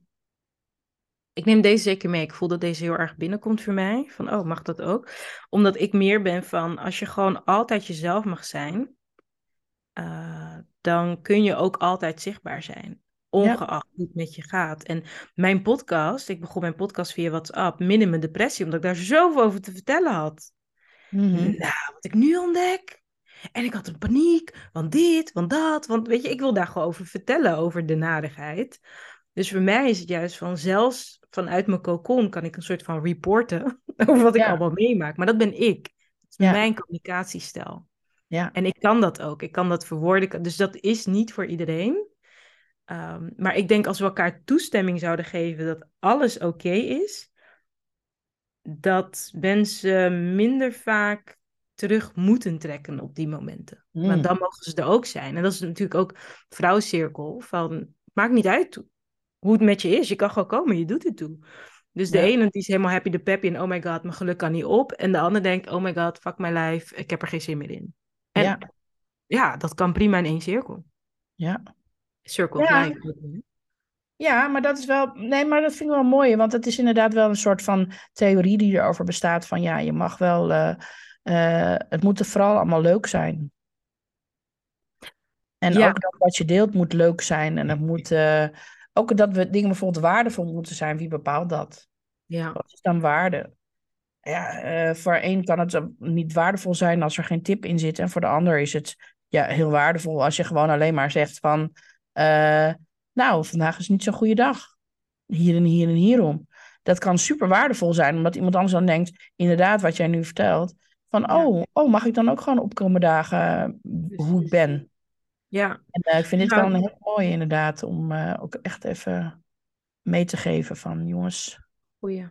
Ik neem deze zeker mee. Ik voel dat deze heel erg binnenkomt voor mij. Van, oh, mag dat ook? Omdat ik meer ben van, als je gewoon altijd jezelf mag zijn, eh, dan kun je ook altijd zichtbaar zijn. Ongeacht hoe het met je gaat. En mijn podcast, ik begon mijn podcast via WhatsApp, midden in mijn depressie, omdat ik daar zoveel over te vertellen had. Mhm. Nou, wat ik nu ontdek. En ik had een paniek, want dit, want dat. Want weet je, ik wil daar gewoon over vertellen, over de narigheid. Dus voor mij is het juist van, zelfs vanuit mijn cocon kan ik een soort van reporten [laughs] over wat ik Ja. allemaal meemaak. Maar dat ben ik. Dat is Ja. mijn communicatiestijl. Ja, En ik kan dat ook. Ik kan dat verwoorden. Dus dat is niet voor iedereen. Ehm, maar ik denk als we elkaar toestemming zouden geven dat alles oké is, dat mensen minder vaak terug moeten trekken op die momenten. Mm. Want dan mogen ze er ook zijn. En dat is natuurlijk ook vrouwcirkel van, maakt niet uit hoe het met je is. Je kan gewoon komen, je doet het toe. Dus de Ja. ene die is helemaal happy de peppy en oh my god, mijn geluk kan niet op. En de ander denkt, oh my god, fuck my life, ik heb er geen zin meer in. En Ja. ja, dat kan prima in één cirkel. ja. Circle Ja. life. Ja, maar dat is wel. Nee, maar dat vind ik wel mooi. Want het is inderdaad wel een soort van theorie die erover bestaat. Van ja, je mag wel. eh, eh, het moet er vooral allemaal leuk zijn. En Ja. ook dat wat je deelt moet leuk zijn. En het moet. eh, ook dat we dingen bijvoorbeeld waardevol moeten zijn. Wie bepaalt dat? Ja, Wat is dan waarde? Ja, voor een kan het niet waardevol zijn als er geen tip in zit. En voor de ander is het ja, heel waardevol als je gewoon alleen maar zegt van... eh, nou, vandaag is niet zo'n goede dag. Hier en hier en hierom. Dat kan super waardevol zijn, omdat iemand anders dan denkt... inderdaad, wat jij nu vertelt. Van, Ja. oh, oh, mag ik dan ook gewoon opkomen dagen hoe ik ben? ja, En eh, ik vind dit Ja. wel een heel mooi inderdaad... om eh, ook echt even mee te geven van... jongens, goeie.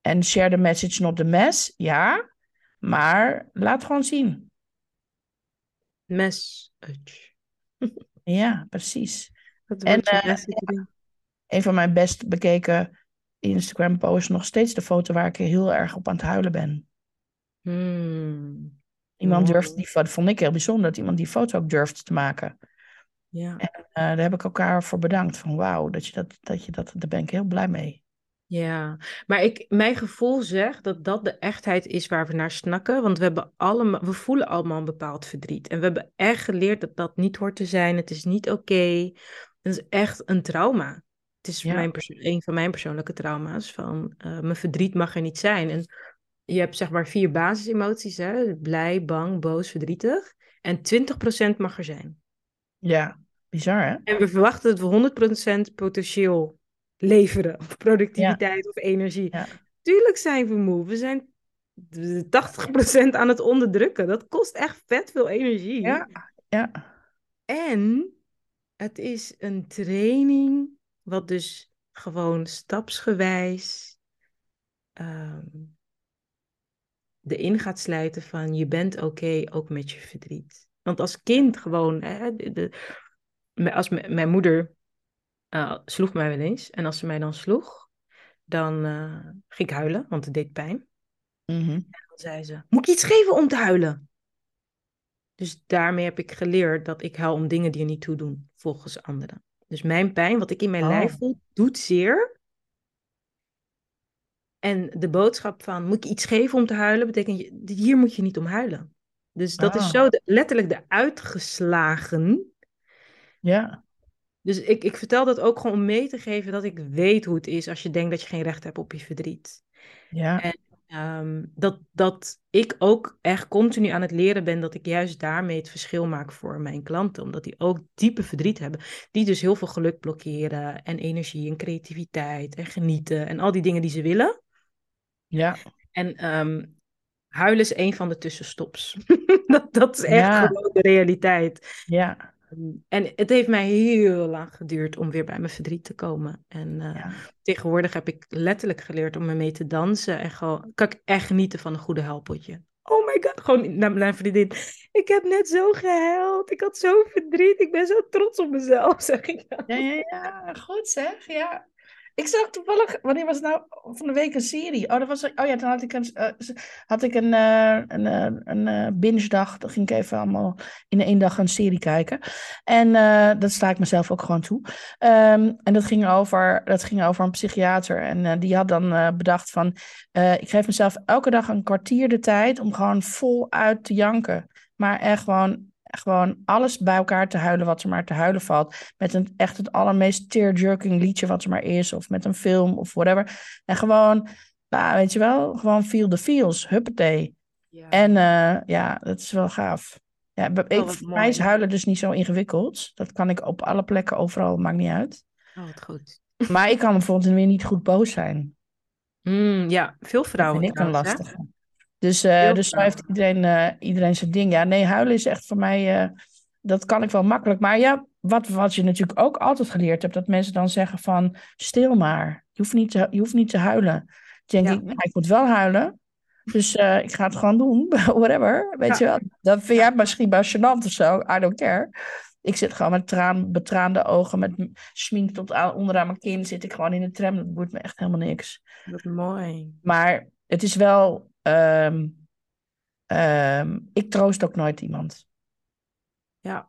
En share the message, not the mess. Ja, maar laat gewoon zien. Message. Ja, precies. Dat En, eh. Een van mijn best bekeken Instagram posts nog steeds de foto waar ik heel erg op aan het huilen ben. Hmm, Iemand durfde die foto, vond ik heel bijzonder dat iemand die foto ook durfde te maken. Ja, Eh, daar heb ik elkaar voor bedankt. Van wauw, dat je dat, dat je dat, daar ben ik heel blij mee. Ja, maar ik, mijn gevoel zegt dat dat de echtheid is waar we naar snakken. Want we, hebben allemaal, we voelen allemaal een bepaald verdriet. En we hebben echt geleerd dat dat niet hoort te zijn. Het is niet oké. Het is echt een trauma. Het is Ja. mijn een van mijn persoonlijke trauma's. Van eh, mijn verdriet mag er niet zijn. En je hebt zeg maar vier basisemoties. Hè? Blij, bang, boos, verdrietig. En 20% mag er zijn. Ja, bizar hè? En we verwachten dat we 100% potentieel leveren. Of productiviteit of energie. Ja. Tuurlijk zijn we moe. We zijn 80% aan het onderdrukken. Dat kost echt vet veel energie. Ja, ja, En het is een training wat dus gewoon stapsgewijs ehm erin gaat sluiten van je bent oké ook met je verdriet. Want als kind gewoon, hè, de, de- als mijn moeder eh, sloeg mij wel eens en als ze mij dan sloeg, dan eh, ging ik huilen, want het deed pijn. Mhm. Dan zei ze, moet ik iets geven om te huilen? Dus daarmee heb ik geleerd dat ik huil om dingen die er niet toe doen, volgens anderen. Dus mijn pijn, wat ik in mijn Oh. lijf voel, doet zeer. En de boodschap van, moet ik iets geven om te huilen, betekent, hier moet je niet om huilen. Dus dat is Ah. zo de- letterlijk de uitgeslagen. ja, Dus ik, ik vertel dat ook gewoon om mee te geven dat ik weet hoe het is als je denkt dat je geen recht hebt op je verdriet. ja, En Ehm, dat, dat ik ook echt continu aan het leren ben dat ik juist daarmee het verschil maak voor mijn klanten. Omdat die ook diepe verdriet hebben. Die dus heel veel geluk blokkeren. En energie en creativiteit en genieten. En al die dingen die ze willen. ja, En ehm, huilen is een van de tussenstops. [laughs] dat, dat is echt Ja. gewoon de realiteit. ja, En het heeft mij heel lang geduurd om weer bij mijn verdriet te komen. En eh, ja. tegenwoordig heb ik letterlijk geleerd om ermee te dansen. En gewoon, kan ik echt genieten van een goede huilpotje. Oh my god, gewoon naar mijn vriendin. Ik heb net zo gehuild. Ik had zo verdriet. Ik ben zo trots op mezelf, [laughs] zeg ik dan. Ja, ja, ja, goed zeg. Ja. Ik zag toevallig, wanneer was het nou van de week een serie? Oh, dat was, oh ja, toen had ik een, eh, had ik een, eh, een, eh, een binge dag. Dan ging ik even allemaal in één dag een serie kijken. En dat sta ik mezelf ook gewoon toe. Ehm, en dat ging, over, dat ging over een psychiater. En die had dan bedacht van, ik geef mezelf elke dag een kwartier de tijd om gewoon voluit te janken. Maar echt gewoon gewoon alles bij elkaar te huilen wat er maar te huilen valt. Met een, echt het allermeest tear-jerking liedje wat er maar is. Of met een film of whatever. En gewoon, nou, weet je wel, gewoon feel the feels. Huppatee. Ja. En eh, ja, dat is wel gaaf. Ja, ik, Oh, wat voor mij is huilen dus niet zo ingewikkeld. Dat kan ik op alle plekken, overal, maakt niet uit. Oh, wat goed. Maar ik kan bijvoorbeeld weer niet goed boos zijn. Mm, ja, veel Dat vrouwen vind ik een lastige. Dus, Heel dus zo heeft iedereen, eh, iedereen zijn ding. Ja, nee, huilen is echt voor mij, eh, dat kan ik wel makkelijk. Maar ja, wat, wat je natuurlijk ook altijd geleerd hebt, dat mensen dan zeggen van, stil maar. Je hoeft niet te, je hoeft niet te huilen. Dan denk Ja. ik, nou, ik moet wel huilen. Dus ik ga het gewoon doen, [laughs] whatever. Weet Ja. je wel, dat vind jij misschien wel gênant of zo, I don't care. Ik zit gewoon met traan, betraande ogen, met smink tot aan, onderaan mijn kin, zit ik gewoon in de tram. Dat boeit me echt helemaal niks. Wat mooi. Maar het is wel. Ehm, ehm, ik troost ook nooit iemand. Ja.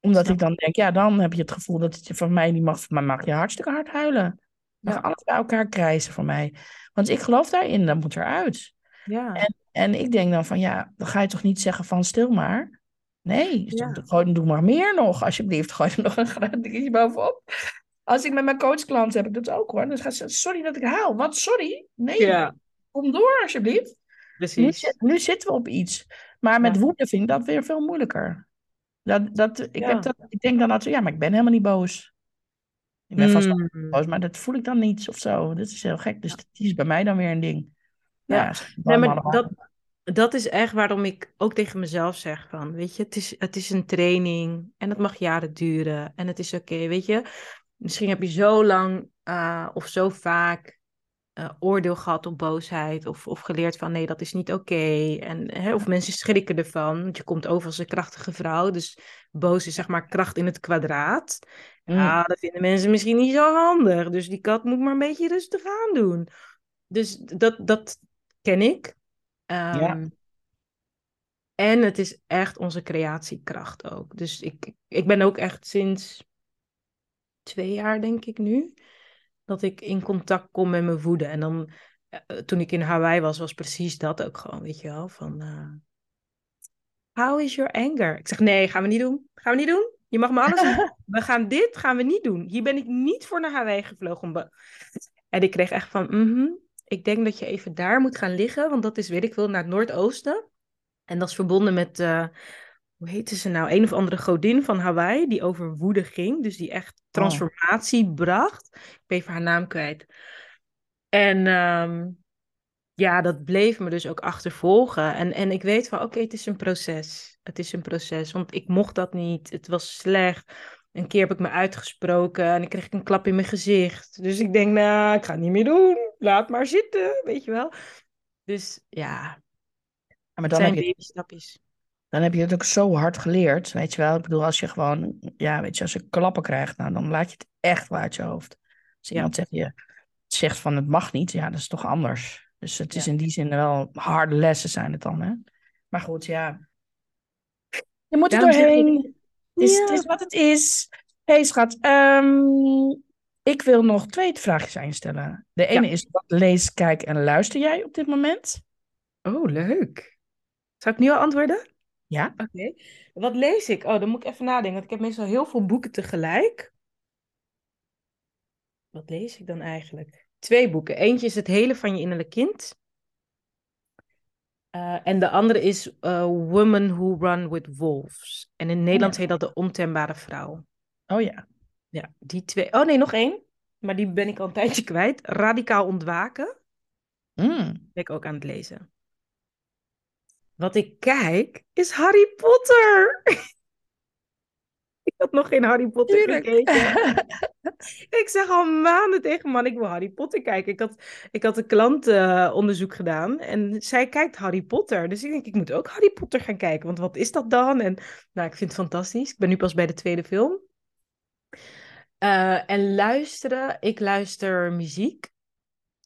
Omdat ik dan denk, ja, dan heb je het gevoel dat het je van mij niet mag. Maar mag je hartstikke hard huilen. Mag Ja. alles bij elkaar krijsen voor mij. Want ik geloof daarin, dat moet eruit. Ja. En, en ik denk dan van, ja, dan ga je toch niet zeggen van stil maar. Nee, Ja. gooi, doe maar meer nog, alsjeblieft. Gooi er nog een [laughs] graad dingetje bovenop. Als ik met mijn coachklanten heb ik dat ook hoor. Dan gaat ze, sorry dat ik huil. Wat, sorry? Nee, Ja, kom door alsjeblieft. Nu, precies. nu zitten we op iets. Maar met Ja. woede vind ik dat weer veel moeilijker. Dat, dat, ik, Ja. heb dat, ik denk dan altijd, ja, maar ik ben helemaal niet boos. Ik ben vast wel Mm. boos, maar dat voel ik dan niet of zo. Dat is heel gek. Dus dat is bij mij dan weer een ding. Ja. Nee, maar allemaal. dat, dat is echt waarom ik ook tegen mezelf zeg van, weet je, het is, het is een training en het mag jaren duren en het is oké, weet je. Misschien heb je zo lang eh, of zo vaak eh, oordeel gehad op boosheid of, of geleerd van nee, dat is niet oké. En hè, of mensen schrikken ervan, want je komt over als een krachtige vrouw, dus boos is zeg maar kracht in het kwadraat. Mm. Ja, dat vinden mensen misschien niet zo handig, dus die kat moet maar een beetje rustig aan doen. Dus dat, dat ken ik. Ehm, En het is echt onze creatiekracht ook. Dus ik, ik ben ook echt sinds twee jaar, denk ik nu, dat ik in contact kom met mijn woede. En dan, eh, toen ik in Hawaii was, was precies dat ook gewoon, weet je wel, van... eh, How is your anger? Ik zeg, nee, gaan we niet doen. Gaan we niet doen. Je mag me alles [laughs] doen. We gaan dit, gaan we niet doen. Hier ben ik niet voor naar Hawaii gevlogen. Om en ik kreeg echt van, mhm, ik denk dat je even daar moet gaan liggen. Want dat is, weet ik veel, naar het noordoosten. En dat is verbonden met, eh, hoe heette ze nou? Een of andere godin van Hawaii, die over woede ging. Dus die echt transformatie bracht. Ik ben even haar naam kwijt. En ehm, ja, dat bleef me dus ook achtervolgen. En, en ik weet van, oké, het is een proces. Het is een proces, want ik mocht dat niet. Het was slecht. Een keer heb ik me uitgesproken en ik kreeg een klap in mijn gezicht. Dus ik denk, nou, ik ga het niet meer doen. Laat maar zitten, weet je wel. Dus ja, Ja, maar dan zijn heb, je, babystapjes. Dan heb je het ook zo hard geleerd, weet je wel. Ik bedoel, als je gewoon, ja, weet je, als je klappen krijgt, nou, dan laat je het echt wel uit je hoofd. Als Ja. iemand zegt, je, zegt van het mag niet, ja, dat is toch anders. Dus het is Ja. in die zin wel harde lessen zijn het dan, hè. Maar goed, ja. Je moet er Daarom zeg ik- doorheen. Het is, het Ja. is wat het is. Hé, hey, schat. ehm, ik wil nog twee vraagjes aan je stellen. De ene is, wat lees, kijk en luister jij op dit moment? Oh, leuk. Zal ik nu al antwoorden? Ja? Oké. Wat lees ik? Oh, dan moet ik even nadenken, want ik heb meestal heel veel boeken tegelijk. Wat lees ik dan eigenlijk? Twee boeken. Eentje is Het hele van je innerlijk kind. Eh, en de andere is eh, Women Who Run with Wolves. En in Nederlands heet dat De Ontembare Vrouw. Oh ja. Ja, die twee. Oh nee, nog één. Maar die ben ik al een tijdje kwijt. Radicaal ontwaken. Mm. Ben ik ook aan het lezen. Wat ik kijk is Harry Potter. [laughs] ik had nog geen Harry Potter Tuurlijk. gekeken. [laughs] Ik zeg al maanden tegen man, ik wil Harry Potter kijken. Ik had, ik had een klantenonderzoek gedaan en zij kijkt Harry Potter. Dus ik denk, ik moet ook Harry Potter gaan kijken. Want wat is dat dan? En nou, ik vind het fantastisch. Ik ben nu pas bij de tweede film. Eh, en luisteren, ik luister muziek.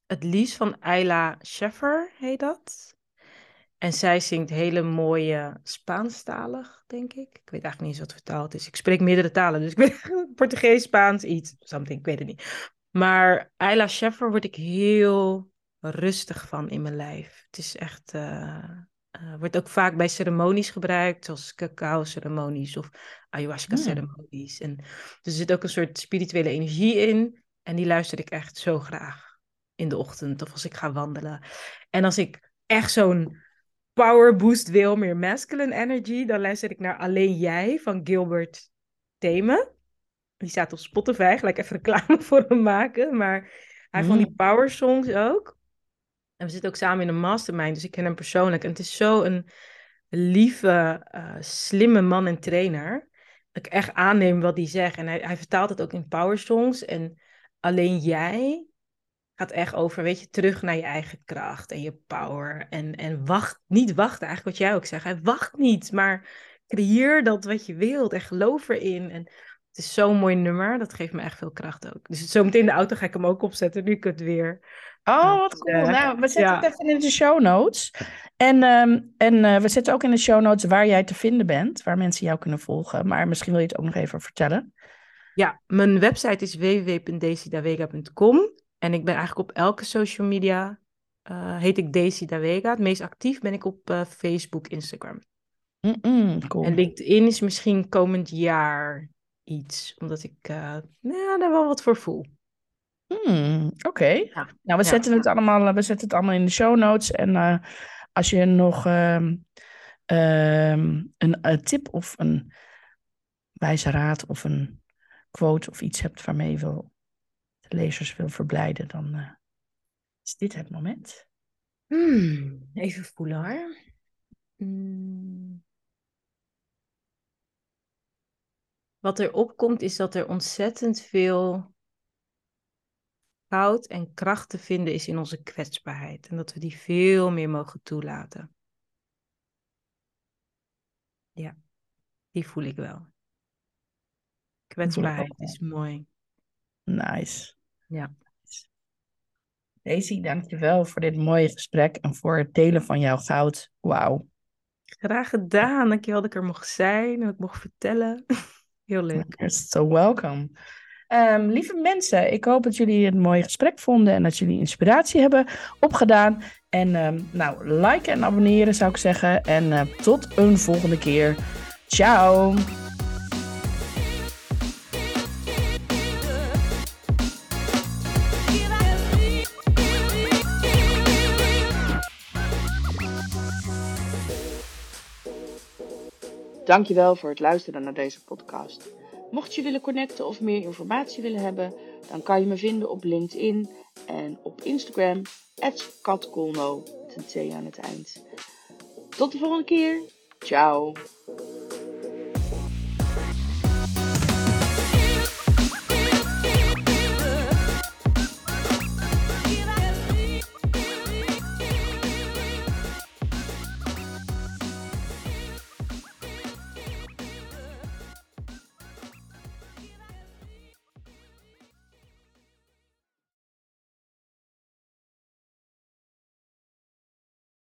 Het liefst van Ayla Scheffer heet dat. En zij zingt hele mooie Spaanstalig, denk ik. Ik weet eigenlijk niet eens wat vertaald is. Ik spreek meerdere talen, dus ik weet [laughs] Portugees, Spaans, iets, something, ik weet het niet. Maar Ayla Scheffer word ik heel rustig van in mijn lijf. Het is echt, eh, eh, wordt ook vaak bij ceremonies gebruikt, zoals cacao-ceremonies of ayahuasca-ceremonies. En dus er zit ook een soort spirituele energie in. En die luister ik echt zo graag in de ochtend of als ik ga wandelen. En als ik echt zo'n power boost wil, meer masculine energy, dan luister ik naar Alleen Jij van Gilbert Themen. Die staat op Spotify, gelijk even reclame [laughs] voor hem maken. Maar hij van die power songs ook. En we zitten ook samen in een mastermind, dus ik ken hem persoonlijk. En het is zo een lieve, eh, slimme man en trainer. Dat ik echt aanneem wat hij zegt. En hij, hij vertaalt het ook in power songs. En alleen jij gaat echt over, weet je, terug naar je eigen kracht en je power. En, en wacht, niet wachten, eigenlijk wat jij ook zegt. Wacht niet, maar creëer dat wat je wilt en geloof erin. En het is zo'n mooi nummer, dat geeft me echt veel kracht ook. Dus zometeen in de auto ga ik hem ook opzetten, nu ik het weer... Oh, wat cool. nou, we zetten ja. het even in de show notes. En, ehm, en eh, we zetten ook in de show notes waar jij te vinden bent, waar mensen jou kunnen volgen. Maar misschien wil je het ook nog even vertellen. Ja, mijn website is www.daisydavega.com en ik ben eigenlijk op elke social media, eh, heet ik Daisy Davega. Het meest actief ben ik op eh, Facebook, Instagram. Cool. En LinkedIn is misschien komend jaar iets, omdat ik eh, nou, daar wel wat voor voel. Hmm, Oké. Ja. Nou, we Ja. zetten het allemaal, we zetten het allemaal in de show notes. En als je nog ehm, ehm, een, tip of een wijze raad of een quote of iets hebt waarmee je wil, de lezers wil verblijden, dan eh, is dit het moment. Hmm, even voelen hoor. Hmm. Wat er opkomt is dat er ontzettend veel goud en kracht te vinden is in onze kwetsbaarheid. En dat we die veel meer mogen toelaten. Ja, die voel ik wel. Kwetsbaarheid is mooi. Nice. Ja. Daisy, dankjewel voor dit mooie gesprek en voor het delen van jouw goud. Wauw. Graag gedaan. Dankjewel dat ik er mocht zijn en dat ik mocht vertellen. [laughs] Heel leuk. You're so welcome. Ehm, lieve mensen, ik hoop dat jullie een mooi gesprek vonden en dat jullie inspiratie hebben opgedaan. En ehm, nou, liken en abonneren zou ik zeggen. En uh, tot een volgende keer. Ciao! Dankjewel voor het luisteren naar deze podcast. Mocht je willen connecten of meer informatie willen hebben, dan kan je me vinden op LinkedIn en op Instagram, katkolno, met aan het eind. Tot de volgende keer. Ciao.